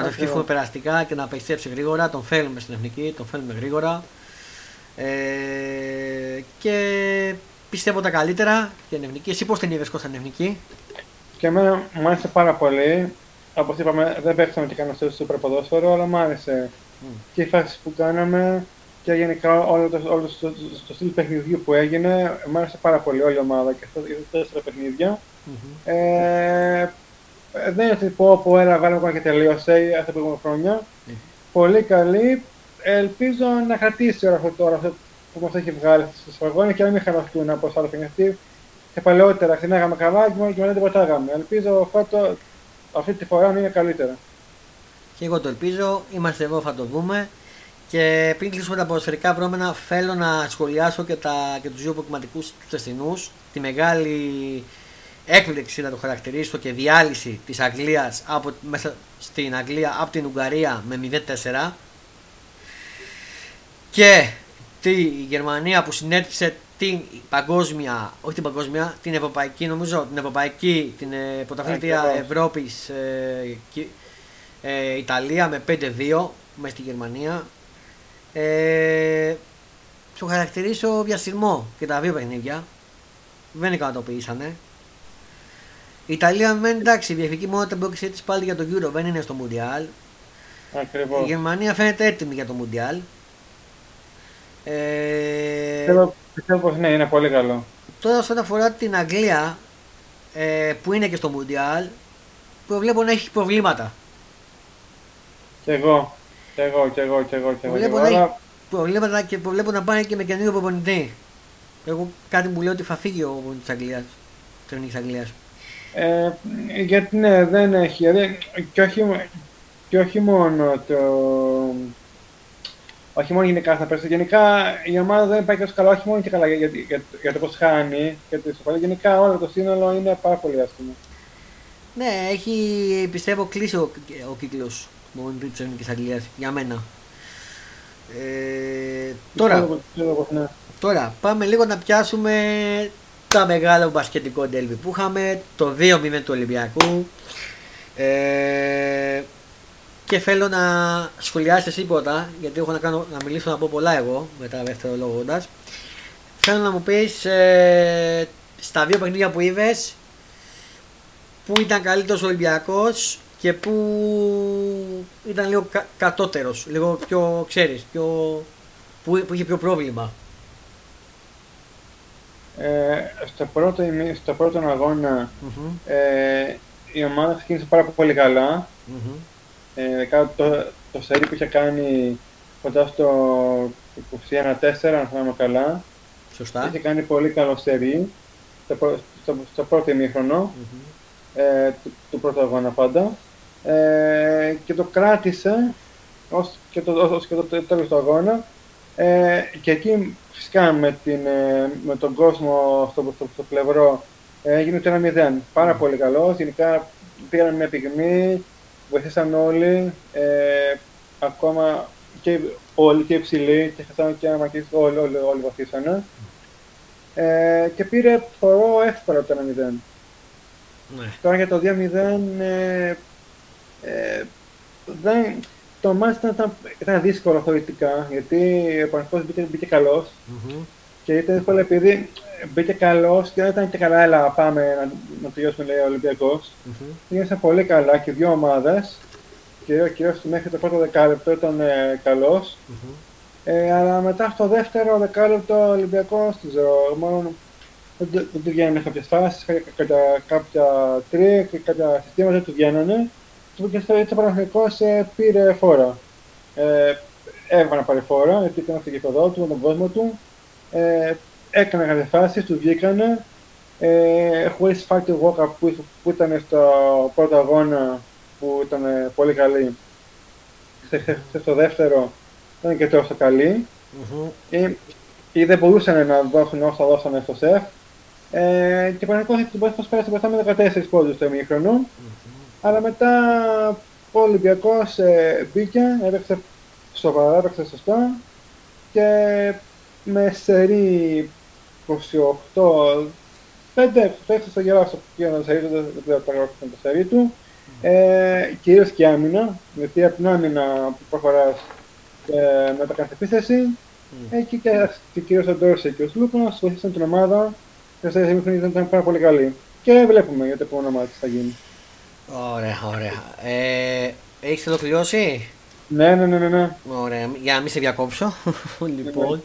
το Ακριβώς. ευχηθούμε περαστικά και να επιστρέψει γρήγορα. Τον θέλουμε στην εθνική, τον θέλουμε γρήγορα. Ε, και πιστεύω τα καλύτερα για την εθνική. Εσύ πώς την είδες Κώστα την εθνική. Και εμένα μου άρεσε πάρα πολύ. Όπως είπαμε, δεν παίξαμε και κανένα στο σούπερ ποδόσφαιρο, αλλά μου άρεσε Μμ. και οι φάσεις που κάναμε και γενικά όλο το, όλο το, το, το στυλ παιχνιδιού που έγινε. Μου άρεσε πάρα πολύ όλη η ομάδα και αυτά τα τέσσερα παιχνίδια. Μμμ. Ε, δεν είναι τυπό από ένα βάλουμε ακόμα και τελείωσε αυτά τα προηγούμενα χρόνια. Μμμ. Πολύ καλή. Ελπίζω να κρατήσει όλα αυτό τώρα αυτό που μας έχει βγάλει στου αγώνε και να μην χαλαστούν από άλλα παιχνίδια. Και παλαιότερα ξεκινάγαμε καλά και μόνο- και μετά δεν πατάγαμε. Ελπίζω φάτο, αυτή τη φορά να είναι καλύτερα. Και εγώ το ελπίζω. Είμαστε εδώ, θα το δούμε. Και πριν κλείσουμε τα ποδοσφαιρικά βρώμενα, θέλω να σχολιάσω και, τα, και τους δύο προκριματικούς του Εθνούς. Τη μεγάλη έκπληξη να το χαρακτηρίσω και διάλυση της Αγγλίας από, μέσα στην Αγγλία από την Ουγγαρία με 0-4 και τη Γερμανία που συνέτησε την παγκόσμια, όχι την παγκόσμια, την ευρωπαϊκή νομίζω, την ευρωπαϊκή, την ε, πρωταθλήτρια Ακριβώς. Ευρώπης ε, και- ε, Ιταλία με 5-2 μέσα στη Γερμανία. Ε, το χαρακτηρίσω βιασυρμό και τα δύο παιχνίδια. Δεν ικανοποιήσανε. Η Ιταλία μεν εντάξει, η διεθνική μόνο την πρόκλησή της πάλι για το Euro δεν είναι στο Mundial. Η Ακριβώ. Γερμανία φαίνεται έτοιμη για το Mundial. Ε, Πιστεύω, πιστεύω πως ναι, είναι πολύ καλό. τώρα όσον αφορά την Αγγλία ε, που είναι και στο Mundial προβλέπω να έχει προβλήματα. Κι εγώ. Κι εγώ, κι εγώ, κι εγώ, κι εγώ. κι Βλέπω εγώ. να έχει Αλλά προβλήματα και προβλέπω να πάνε και με καινούριο προπονητή. Εγώ κάτι μου λέει ότι θα φύγει ο προπονητής της Αγγλίας. Της Εθνικής Αγγλίας. Ε, γιατί ναι, δεν έχει. Δηλαδή, και, όχι, και όχι μόνο το. Όχι μόνο γενικά στα πέρσι. Γενικά η ομάδα δεν πάει τόσο καλά, όχι μόνο και καλά για, για, για, για το πώς χάνει και το ισοπαλία. Γενικά όλο το σύνολο είναι πάρα πολύ άσχημο. Ναι, έχει πιστεύω κλείσει ο, ο κύκλος του προπονητή της Εθνικής Αγγλίας για μένα. Ε, τώρα, Πιστεύω- πιστεύω πως ναι. Τώρα πάμε λίγο να πιάσουμε τα μεγάλα μπασκετικό ντέλβι που είχαμε, το 2-0 του Ολυμπιακού ε, και θέλω να σχολιάσεις εσύ πρώτα γιατί έχω να, κάνω, να μιλήσω να πω πολλά εγώ μετά δευτερολογώντας θέλω να μου πεις ε, στα δύο παιχνίδια που είδες που ήταν καλύτερος ο Ολυμπιακός και που ήταν λίγο κα, κατώτερος, λίγο πιο ξέρεις, πιο, που, που είχε πιο πρόβλημα. Ε, στο, πρώτο, ημί- στο πρώτο αγώνα Μμμ, ε, η ομάδα ξεκίνησε πάρα πολύ καλά. μμμ. Ε, κάτω το, το σερί που είχε κάνει κοντά στο 21-4, αν θυμάμαι καλά. Σωστά. Είχε κάνει πολύ καλό σερί στο, πρω- στο, στο πρώτο ημίχρονο Μμμ. ε, του, του πρώτου αγώνα πάντα. Ε, και το κράτησε ως και το, ως και το τέλος του αγώνα. Ε, και εκεί φυσικά με, την, ε, με τον κόσμο στο, στο, στο πλευρό ε, έγινε το 1-0. Πάρα πολύ καλό. Γενικά πήραν μια πυγμή, βοηθήσαν όλοι. Ε, ακόμα και όλοι και υψηλοί και χασάνε και άμα και όλοι, όλοι, όλοι βοηθήσανε. Ε, και πήρε θεωρώ εύκολα το 1-0. Ναι. Τώρα για το 2-0 ε, ε, δεν, το μάτς ήταν, ήταν, ήταν δύσκολο θεωρητικά γιατί ο Παναθηναϊκός μπήκε, μπήκε καλός Μμμ. Και ήταν δύσκολο επειδή μπήκε καλός και δεν ήταν και καλά έλα πάμε να, να τελειώσουμε λέει ο Ολυμπιακός Μμμ. Πήγαινε πολύ καλά και οι δύο ομάδες κυρίως, κυρίως μέχρι το πρώτο δεκάλεπτο ήταν ε, καλός Μμμ. ε, αλλά μετά στο δεύτερο δεκάλεπτο ο Ολυμπιακός δεν ξέρω, μάλλον δεν, του- δεν του βγαίνανε κάποιες φάσεις, κα- κατά κάποια τρία και κάποια συστήματα δεν του βγαίνανε και στο έτσι ο Παναθηναϊκός ε, πήρε φόρα. Ε, έβγαλε να πάρει φόρα, γιατί ήταν στο γήπεδό του, με τον κόσμο του. Ε, έκανε κάποιες φάσεις, τους βγήκανε. Ε, χωρίς φάει τη Walker που, που ήταν στο πρώτο αγώνα που ήταν ε, πολύ καλή. Σε, σε, στο δεύτερο ήταν και τόσο καλή. Μμμ. Ε, ή δεν μπορούσαν να δώσουν όσα δώσανε στο σεφ. Ε, και πραγματικά την πρώτη πέρασε μπροστά με 14 πόντους στο ημίχρονο. Αλλά μετά ο Ολυμπιακός ε, μπήκε, έπαιξε σοβαρά, έπαιξε σωστά και με σερί 28, 5, το έξω στο γελάσο για να σερί του, δεν ξέρω το γράψω το σερί του. Ε, κυρίως και άμυνα, γιατί από την άμυνα που προχωράς ε, με τα κάθε επίθεση, εκεί και, και κυρίως ο Ντόρσε και ο Σλούπας βοήθησαν την ομάδα και στα ημίχρονο ήταν πάρα πολύ καλή. Και βλέπουμε για το επόμενο μάτι τι θα γίνει. Ωραία, ωραία. Ε, έχεις ολοκληρώσει; Ναι, ναι, ναι, ναι, ναι. Ωραία, για να μην σε διακόψω. λοιπόν,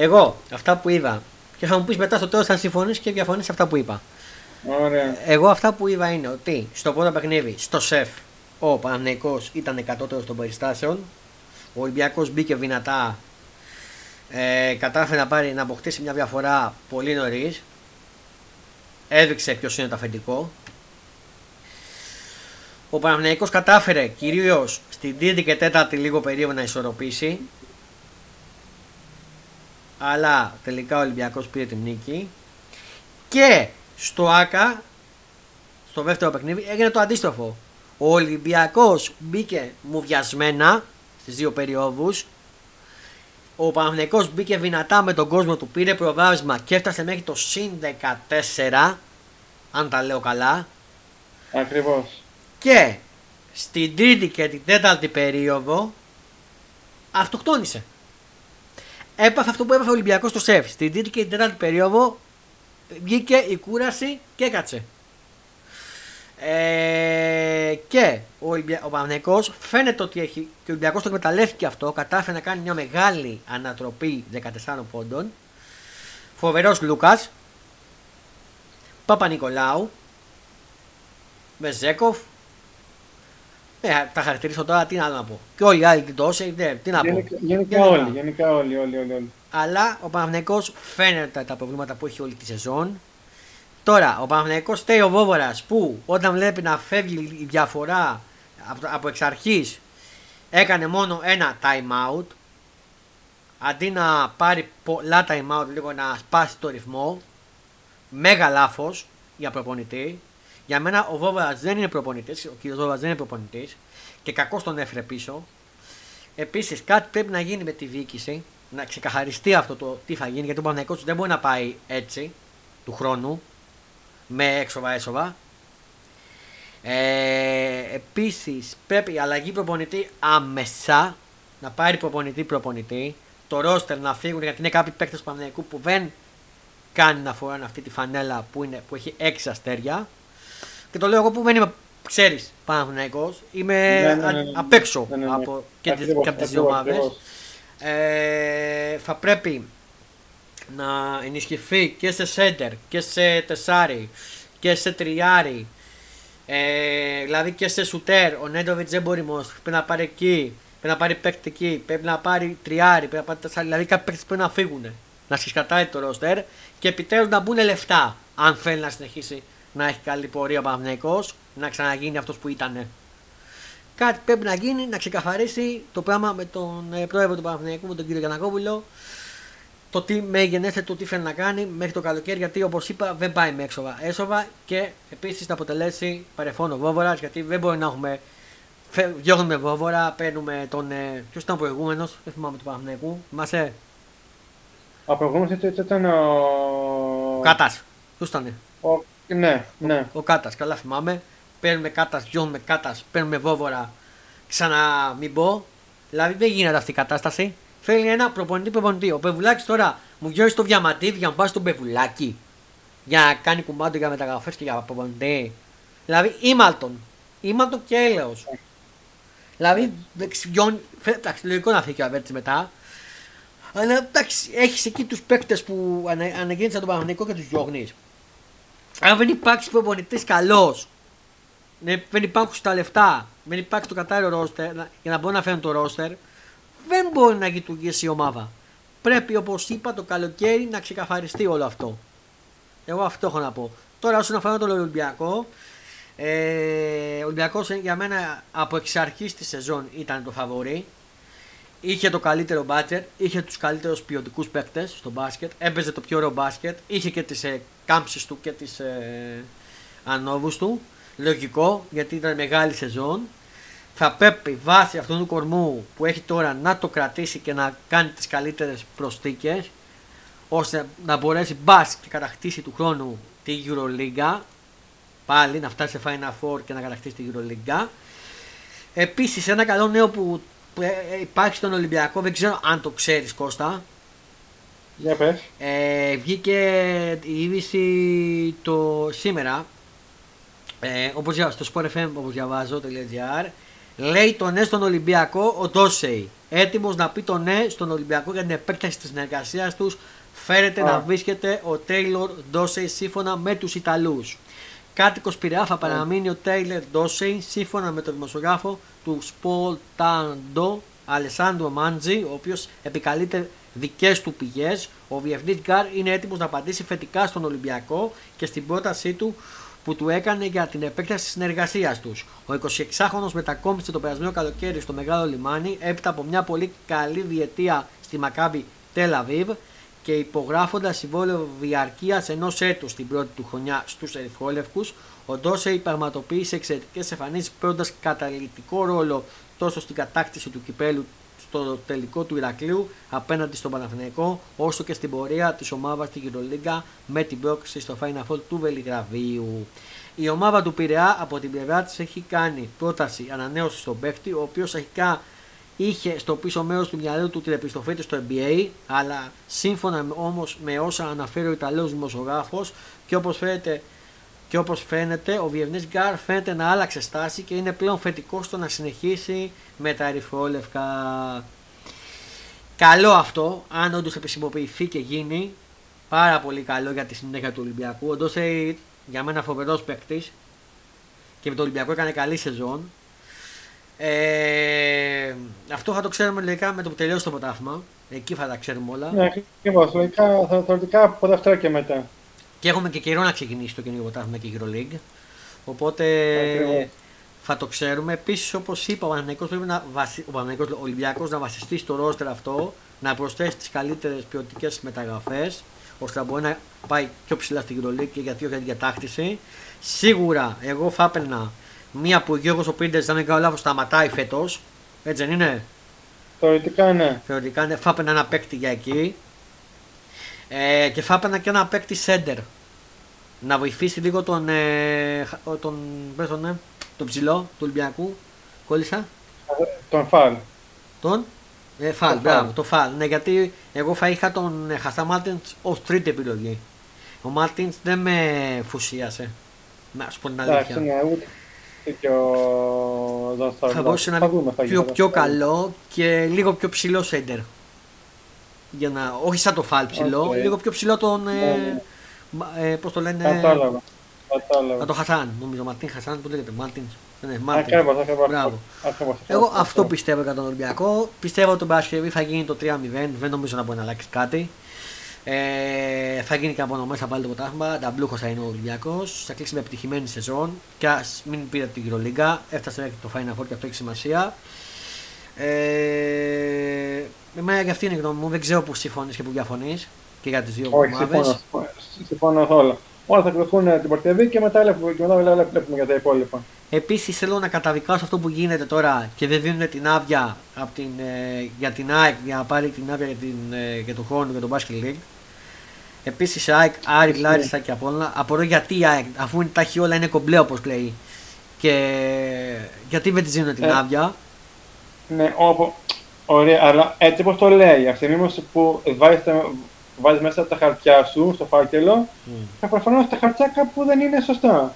εγώ αυτά που είδα. Και θα μου πεις μετά στο τέλος αν συμφωνείς και διαφωνείς σε αυτά που είπα. Ωραία. Εγώ αυτά που είδα είναι ότι στο πρώτο παιχνίδι, στο σεφ, ο Παναγενικό ήταν κατώτερο των περιστάσεων. Ο Ολυμπιακός μπήκε δυνατά. Ε, κατάφερε να, πάρει, να αποκτήσει μια διαφορά πολύ νωρίς. Έδειξε ποιος είναι το αφεντικό. Ο Παναθηναϊκός κατάφερε κυρίως στην τρίτη και τέταρτη λίγο περίοδο να ισορροπήσει. Αλλά τελικά ο Ολυμπιακός πήρε την νίκη. Και στο ΆΚΑ, στο δεύτερο παιχνίδι, έγινε το αντίστροφο. Ο Ολυμπιακός μπήκε μουδιασμένα στις δύο περιόδους. Ο Παναθηναϊκός μπήκε δυνατά με τον κόσμο του, πήρε προβάδισμα και έφτασε μέχρι το συν 14, αν τα λέω καλά. Ακριβώς. Και στην τρίτη και την τέταρτη περίοδο αυτοκτόνησε. Έπαθε αυτό που έπαθε ο Ολυμπιακός στο σεφ. Στην τρίτη και την τέταρτη περίοδο βγήκε η κούραση και έκατσε. Ε, και ο, Ολυμπια... ο Παναθηναϊκός φαίνεται ότι έχει και ο Ολυμπιακός το εκμεταλλεύτηκε αυτό, κατάφερε να κάνει μια μεγάλη ανατροπή 14 πόντων. Φοβερός Λούκας, Παπα-Νικολάου, Βεζέκοφ. Ε, τα χαρακτηρίσω τώρα, τι να πω. Και όλοι οι άλλοι τι τόσο, δε, τι να πω. Γενικά, γενικά Γενικά. όλοι, γενικά όλοι, όλοι, όλοι. όλοι. Αλλά ο Παναθηναϊκός φαίνεται τα προβλήματα που έχει όλη τη σεζόν. Τώρα, ο Παναθηναϊκός φταίει ο Βόβορας που όταν βλέπει να φεύγει η διαφορά από, από εξ αρχής έκανε μόνο ένα time out αντί να πάρει πολλά time out λίγο να σπάσει το ρυθμό μέγα λάθος για προπονητή για μένα ο Βόβορας δεν είναι προπονητής ο κύριος Βόβορας δεν είναι προπονητής και κακώς τον έφερε πίσω Επίσης κάτι πρέπει να γίνει με τη διοίκηση να ξεκαθαριστεί αυτό το τι θα γίνει γιατί ο Παναθηναϊκός δεν μπορεί να πάει έτσι του χρόνου με έξοδα έσοδα. Ε, Επίσης πρέπει η αλλαγή προπονητή άμεσα να πάρει προπονητή προπονητή. Το ρόστερ να φύγουν γιατί είναι κάποιοι παίκτες του Παναθηναϊκού που δεν κάνει να φοράνε αυτή τη φανέλα που, είναι, που έχει έξι αστέρια. Και το λέω εγώ που δεν είμαι, ξέρεις, Παναθηναϊκός. Είμαι Ναι, ναι, α- ναι, ναι. απ' έξω Ναι, ναι, ναι. από, και, τις, Ακριβώς, και από τις δύο ακριβώς, ομάδες. ακριβώς. Ε, θα πρέπει να ενισχυθεί και σε σέντερ και σε τεσάρι και σε τριάρι ε, δηλαδή και σε σουτέρ ο Νέντοβιτς δεν μπορεί μόνος πρέπει να πάρει εκεί πρέπει να πάρει παίκτη εκεί πρέπει να πάρει τριάρι πρέπει να πάρει τεσάρι δηλαδή κάποιοι παίκτες πρέπει να φύγουν να συσκατάει το ρόστερ και επιτέλους να μπουν λεφτά αν θέλει να συνεχίσει να έχει καλή πορεία ο Παναθηναϊκός να ξαναγίνει αυτός που ήταν Κάτι πρέπει να γίνει να ξεκαθαρίσει το πράγμα με τον ε, πρόεδρο του Παναθηναϊκού, με τον κύριο Γιανακόπουλο. Το τι με γενέστε, το τι θέλει να κάνει μέχρι το καλοκαίρι. Γιατί όπως είπα δεν πάει με έξοδα έσοδα και επίσης να αποτελέσει παρεφόνο βόβορας. Γιατί δεν μπορεί να έχουμε. φε- Διώχνουμε βόβορα, παίρνουμε τον. Ε, Ποιος ήταν ο προηγούμενος, δεν θυμάμαι του Παναθηναϊκού. Θυμάσαι; Ο προηγούμενος έτσι, έτσι ήταν ο... Ο Κάτα. Ποιος ήταν. ο... Ναι, ναι. Ο Κάτας, καλά θυμάμαι. Παίρνουμε Κάτας, διώχνουμε Κάτας, παίρνουμε βόβορα. Ξανά μην πω. Δηλαδή δεν γίνεται αυτή η κατάσταση. Θέλει ένα προπονητή προπονητή. Ο Πεβουλάκης τώρα μου γιώσει το διαμαντίδι για να πάει στον Πεβουλάκη. Για να κάνει κουμπάντο για μεταγραφές και για προπονητή. Δηλαδή ήμαλτον. Ήμαλτον και έλεος. Δηλαδή δεξιόν. Εντάξει, λογικό να φύγει ο Αβέρτης μετά. Αλλά εντάξει, έχεις εκεί τους παίκτες που ανα- αναγέννησαν τον Παναγενικό και τους διώχνει. Αν δεν υπάρξει προπονητής καλός, ναι, δεν υπάρχουν τα λεφτά δεν υπάρχει το κατάλληλο ρόστερ, για να μπορεί να φέρουν το ρόστερ, δεν μπορεί να λειτουργήσει η ομάδα. Πρέπει όπως είπα το καλοκαίρι να ξεκαθαριστεί όλο αυτό. Εγώ αυτό έχω να πω. Τώρα όσον αφορά τον Ολυμπιακό, ε, ο Ολυμπιακός για μένα από εξ αρχής της σεζόν ήταν το φαβορή. Είχε το καλύτερο μπάτσερ, είχε τους καλύτερους ποιοτικούς παίκτες στο μπάσκετ, έπαιζε το πιο ωραίο μπάσκετ, είχε και τις ε, κάμψεις του και τις ε, ανόβου του. Λογικό γιατί ήταν μεγάλη σεζόν. Θα πρέπει βάσει αυτού του κορμού που έχει τώρα να το κρατήσει και να κάνει τις καλύτερες προστίκε ώστε να μπορέσει μπας και κατακτήσει του χρόνου τη Euroliga πάλι να φτάσει σε Final Four και να κατακτήσει τη Euroliga επίσης ένα καλό νέο που ε, υπάρχει στον Ολυμπιακό δεν ξέρω αν το ξέρεις Κώστα για πες. Ε, βγήκε η είδηση το σήμερα. Ε, όπως στο FM όπως διαβάζω.gr λέει το ναι στον Ολυμπιακό ο Ντόσεϊ έτοιμος να πει το ναι στον Ολυμπιακό για την επέκταση της συνεργασίας τους. Φέρεται να βρίσκεται ο Τέιλορ Ντόσεϊ σύμφωνα με τους Ιταλούς. Κάτοικος Πειραιά θα παραμείνει ο Τέιλορ Ντόσεϊ σύμφωνα με τον δημοσιογράφο του Σπολτάντο Αλεσάνδρο Μάντζη, ο οποίος επικαλείται δικές του πηγές. Ο Βιευνή Γκάρ είναι έτοιμος να απαντήσει θετικά στον Ολυμπιακό και στην πρότασή του που του έκανε για την επέκταση της συνεργασίας τους. Ο 26χρονο μετακόμισε το περασμένο καλοκαίρι στο Μεγάλο Λιμάνι έπειτα από μια πολύ καλή διετία στη Μακάβη Τελαβίβ και υπογράφοντας συμβόλαιο διαρκείας ενός έτους στην πρώτη του χρονιά στους Ερυθρόλευκους, ο Ντόσεϊ πραγματοποίησε εξαιρετικές εμφανίσεις παίρνοντας καταλητικό ρόλο τόσο στην κατάκτηση του κυπέλου στο τελικό του Ηρακλείου απέναντι στον Παναθηναϊκό, όσο και στην πορεία της ομάδας στην Γυρολίγκα με την πρόκληση στο Final Four του Βελιγραβίου. Η ομάδα του Πειραιά από την πλευρά της έχει κάνει πρόταση ανανέωσης στον παίκτη, ο οποίος αρχικά είχε στο πίσω μέρος του μυαλού του την επιστροφή του στο NBA, αλλά σύμφωνα όμως με όσα αναφέρει ο Ιταλός δημοσιογράφος και όπως φαίνεται, και όπως φαίνεται, ο Βιευνής Γκάρ φαίνεται να άλλαξε στάση και είναι πλέον φετικός στο να συνεχίσει με τα ερυθρόλευκα. Καλό αυτό, αν όντως επισημοποιηθεί και γίνει, πάρα πολύ καλό για τη συνέχεια του Ολυμπιακού. Όντω για μένα φοβερός παίκτης και με το Ολυμπιακό έκανε καλή σεζόν. Ε, αυτό θα το ξέρουμε λογικά με το που τελειώσει το ποτάθμα. Εκεί θα τα ξέρουμε όλα. Ναι, ακριβώς. Λογικά θεωρητικά από δεύτερα και μετά. Και έχουμε και καιρό να ξεκινήσει το καινούργιο ποτάθμα και η EuroLeague. Οπότε θα το ξέρουμε. Επίσης, όπως είπα, ο Παναγενικό πρέπει να βασι... ο Παναγενικός, ο Ολυμπιακός να βασιστεί στο ρόστερ αυτό, να προσθέσει τις καλύτερες ποιοτικές μεταγραφές, ώστε να μπορεί να πάει πιο ψηλά στην EuroLeague και γιατί όχι για την κατάκτηση. Σίγουρα, εγώ θα έπαιρνα Μία που ο Γιώργος ο Πίντερ, δεν κάνω λάθος, σταματάει φέτος. Έτσι δεν είναι; Θεωρητικά ναι. Θεωρητικά ναι. Θα ένα παίκτη για εκεί. Ε, και θα έπαιρνα και ένα παίκτη σέντερ. Να βοηθήσει λίγο τον. Ε, τον, πες τον, ε, τον ψηλό του Ολυμπιακού. Κόλλησα. Τον Φαλ. Τον; Ε, φαλ, μπράβο, τον Φαλ. Ναι, γιατί εγώ θα είχα τον ε, Χασάν Μάρτιν ως τρίτη επιλογή. Ο Μάρτινς δεν με ενθουσίασε. Να σου πω την αλήθεια. Ναι, ούτε, και ο Θα μπορούσε να είναι πιο, πιο καλό και λίγο πιο ψηλό σέντερ. Για να, όχι σαν το Φαλ ψηλό, λίγο πιο ψηλό τον. Ναι, ε, ναι. ε, πώς το λένε; Κατάλαβα. Να το Χασάν, νομίζω. Μάρτιν Χασάν, που λέγεται. Μάρτιν. Ναι, Μάρτιν. Ακριβώς, Μπράβο. Εγώ αυτό πιστεύω για τον Ολυμπιακό. Πιστεύω ότι τον Παρασκευή θα γίνει το 3-0. Δεν νομίζω να μπορεί να αλλάξει κάτι. Ε, θα γίνει και από μέσα πάλι το πρωτάθλημα. Νταμπλούχος θα είναι ο Ολυμπιακός. Θα κλείσει με επιτυχημένη σεζόν. Και ας μην πήρε την Euroleague. Έφτασε μέχρι το Final Four και αυτό έχει σημασία. Ε, εμένα και αυτή είναι η γνώμη μου. Δεν ξέρω που συμφωνείς και που διαφωνείς και για τις δύο ομάδες. Συμφωνώ όλα. Όλα θα κρυφθούν την Πορτεβή και μετά, και μετά βλέπουμε για τα υπόλοιπα. Επίσης θέλω να καταδικάσω αυτό που γίνεται τώρα και δεν δίνουν την άδεια από την, ε, για την ΑΕΚ για να πάρει την άδεια για, την, ε, για τον χρόνο για τον Basket League. Επίσης, ΑΕΚ, Άρη, Λάρισσα και Απόλλωνα. Απορώ γιατί η ΑΕΚ, αφού τα έχει όλα είναι κομπλέ όπως λέει. Και γιατί δεν της δίνουν την ε, άδεια. Ναι, όπου, ωραία, αλλά έτσι όπως το λέει, αυτή που βάζεις μέσα τα χαρτιά σου στο φάκελο, mm. προφανώς τα χαρτιά κάπου δεν είναι σωστά.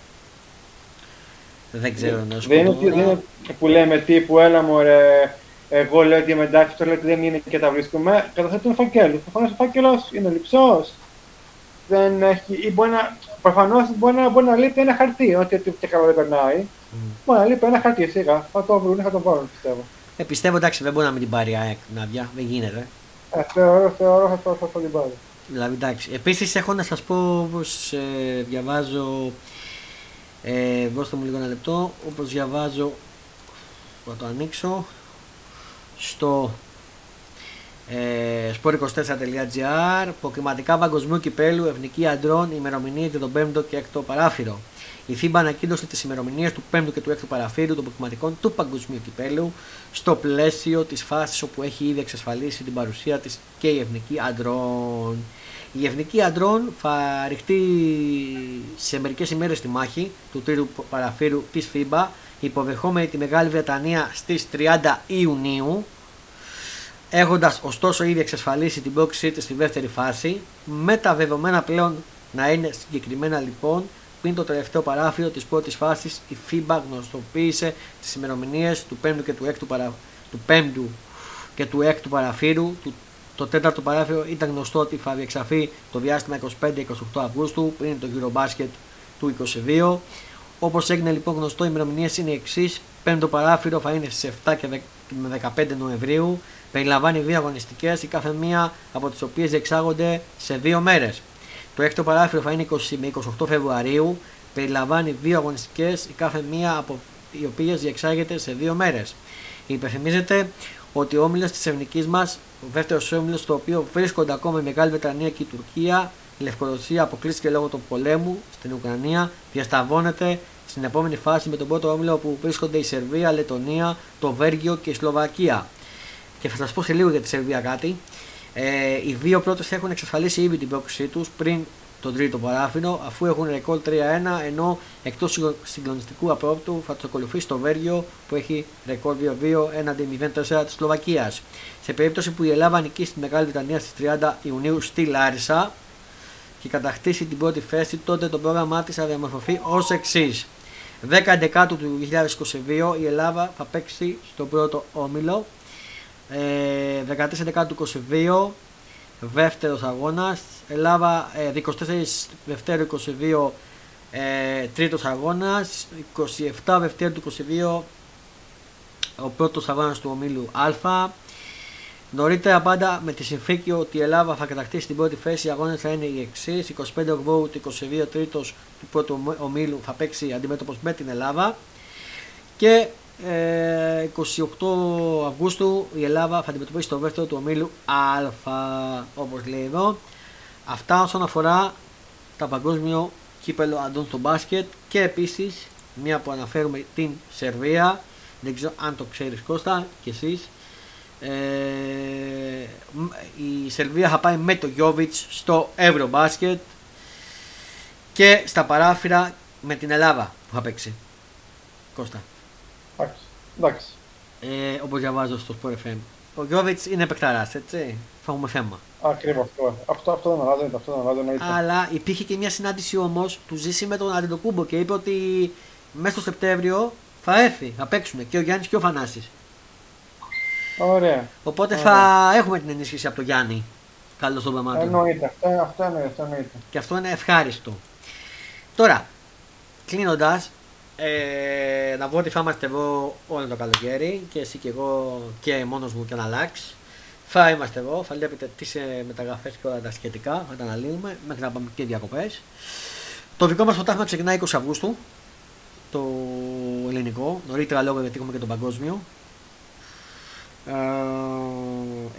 Δεν ξέρω να σου Δεν είναι που λέμε τύπου, έλα μου ρε, εγώ λέω ότι είμαι εντάξει, το λέω ότι δεν είναι και τα βρίσκουμε. Καταθέτουν φακέλο. Προφανώς ο φάκελο είναι λυψός, δεν έχει, ή μπορεί να, προφανώς μπορεί να, μπορεί να λείπει ένα χαρτί, ότι ότι και καλά δεν περνάει. Μα λείπει ένα χαρτί σιγά. Θα το βρουν, θα το βάλουν πιστεύω. Ε, πιστεύω εντάξει δεν μπορεί να μην την πάρει η ΑΕΚ Ναδιά, δεν γίνεται. Ε, θεωρώ, θεωρώ θα, θα, θα, θα την πάρει. Δηλαδή εντάξει. Επίσης έχω να σας πω όπως ε, διαβάζω, ε, δώστε μου λίγο ένα λεπτό, όπως διαβάζω, θα το ανοίξω, στο ε, sport24.gr, προκριματικά παγκοσμίου κυπέλου, εθνική αντρών, ημερομηνίε για τον 5ο και 6ο παράφυρο. Η FIBA ανακοίνωσε τις ημερομηνίες του 5ου και του 6ου παραφύρου των προκριματικών του Παγκοσμίου Κυπέλου στο πλαίσιο της φάσης όπου έχει ήδη εξασφαλίσει την παρουσία της και η Εθνική Αντρών. Η Εθνική Αντρών θα ρηχτεί σε μερικές ημέρες στη μάχη του τρίτου παραφύρου της FIBA, υποδεχόμενη τη Μεγάλη Βρετανία στις 30 Ιουνίου, έχοντας ωστόσο ήδη εξασφαλίσει την πρόκλησή της στη δεύτερη φάση, με τα δεδομένα πλέον να είναι συγκεκριμένα λοιπόν πριν το τελευταίο παράφυρο της πρώτης φάσης, η FIBA γνωστοποίησε τις ημερομηνίες του 5ου και του 6ου, παρα... του 5ου και του 6ου παραφύρου. Το τέταρτο παράφυρο ήταν γνωστό ότι θα διεξαφεί το διάστημα 25-28 Αυγούστου πριν το Eurobasket του 22. Όπως έγινε λοιπόν γνωστό, οι ημερομηνίες είναι οι εξής. Πέμπτο παράθυρο θα είναι στις 7 και 15 Νοεμβρίου. Περιλαμβάνει δύο αγωνιστικές, η κάθε μία από τις οποίες διεξάγονται σε δύο μέρες. Το έκτο παράθυρο θα είναι 20 με 28 Φεβρουαρίου. Περιλαμβάνει δύο αγωνιστικές, η κάθε μία από οι οποίες διεξάγεται σε δύο μέρες. Υπενθυμίζεται ότι ο όμιλος της εθνικής μας, ο δεύτερος όμιλος, στο οποίο βρίσκονται ακόμα η Μεγάλη Βρετανία και η Τουρκία, η Λευκορωσία αποκλείστηκε λόγω του πολέμου στην Ουκρανία, διασταυρώνεται στην επόμενη φάση με τον πρώτο όμιλο που βρίσκονται η Σερβία, η Λετωνία, το Βέργιο και η Σλοβακία. Και θα σας πω σε λίγο για τη Σερβία κάτι. Ε, οι δύο πρώτες έχουν εξασφαλίσει ήδη την πρόκλησή τους πριν τον τρίτο παράφινο, αφού έχουν ρεκόρ 3-1, ενώ εκτός συγκλονιστικού απρόπτου θα τους ακολουθήσει το Βέργιο που έχει ρεκόρ 2-2 έναντι 0-4 της Σλοβακίας. Σε περίπτωση που η Ελλάδα νικήσει τη Μεγάλη Βρετανία στις 30 Ιουνίου στη Λάρισα και κατακτήσει την πρώτη θέση, τότε το πρόγραμμά της θα διαμορφωθεί ως εξής. 10 Δεκάτου του 2022 η Ελλάδα θα παίξει στο πρώτο όμιλο. Ε, 14 Δεκάτου 2022 δεύτερος αγώνας. Ελλάδα ε, 24 Δευτέρου 22 ε, τρίτος αγώνας 27 Δευτέρου του 22 ο πρώτος αγώνας του ομίλου Α Νωρίτερα πάντα με τη συνθήκη ότι η Ελλάδα θα κατακτήσει την πρώτη θέση, οι αγώνες θα είναι οι εξής. 25 Οκτώβρου του 22 τρίτος του πρώτου ομίλου θα παίξει αντιμέτωπος με την Ελλάδα. Και ε, 28 Αυγούστου η Ελλάδα θα αντιμετωπίσει το δεύτερο του ομίλου Α, όπως λέει εδώ. Αυτά όσον αφορά τα παγκόσμιο κύπελο αντών στο μπάσκετ και επίσης μια που αναφέρουμε την Σερβία. Δεν ξέρω αν το ξέρεις Κώστα και εσείς ε, η Σερβία θα πάει με το Γιώβιτς στο Ευρωμπάσκετ και στα παράθυρα με την Ελλάδα που θα παίξει. Κώστα. Εντάξει. Ε, όπως διαβάζω στο Sport FM. Ο Γιώβιτς είναι επεκταράς, έτσι. Θα έχουμε θέμα. Ακριβώς αυτό. Αυτό, αυτό δεν αλλάζει, αυτό δεν αλλάζει. Αλλά υπήρχε και μια συνάντηση όμως του ζήσει με τον Αντιτοκούμπο και είπε ότι μέσα στο Σεπτέμβριο θα έρθει, θα παίξουν και ο Γιάννης και ο Φανάσης. Ωραία. Οπότε θα έχουμε την ενίσχυση από τον Γιάννη. Καλώς τον Παμάτο. Εννοείται. Αυτό, αυτό, εννοείται, αυτό εννοείται. Και αυτό είναι ευχάριστο. Τώρα, κλείνοντας, ε, να πω ότι θα είμαστε εδώ όλο το καλοκαίρι και εσύ και εγώ και μόνος μου και ένα λάξ. Θα είμαστε εδώ, θα βλέπετε τις μεταγραφές και όλα τα σχετικά, θα τα αναλύουμε μέχρι να πάμε και διακοπές. Το δικό μας πρωτάθλημα ξεκινάει 20 Αυγούστου. Το ελληνικό, νωρίτερα λόγω γιατί έχουμε και τον παγκόσμιο. Ε,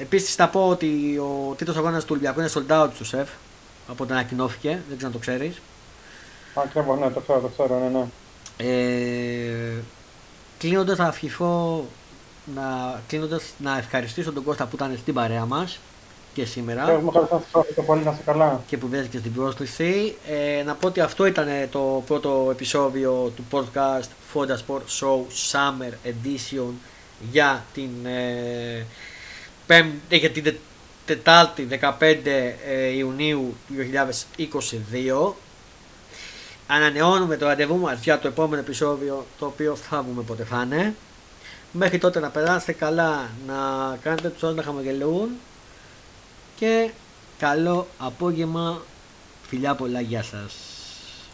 Επίσης θα πω ότι ο τρίτος αγώνας του Ολυμπιακού είναι sold out του σεφ. Από όταν ανακοινώθηκε, δεν ξέρω αν το ξέρεις. Ακριβώς, ναι, το ξέρω, το ξέρω, ναι, ναι. Ε, Κλείνοντας, θα ευχηθώ να, κλείνοντας, να ευχαριστήσω τον Κώστα που ήταν στην παρέα μας και σήμερα. Έχουμε ευχαριστώ πολύ, να είσαι καλά. Και που δέχτηκε την πρόσκληση. Ε, να πω ότι αυτό ήταν το πρώτο επεισόδιο του podcast Fonda Sport Show Summer Edition για την, ε, πέμπτη, για την Τετάρτη 15 ε, Ιουνίου του 2022. Ανανεώνουμε το ραντεβού μας για το επόμενο επεισόδιο το οποίο θα βγούμε πότε θα είναι. Μέχρι τότε να περάσετε καλά, να κάνετε τους άλλους να χαμογελούν και καλό απόγευμα. Φιλιά πολλά, γεια σας.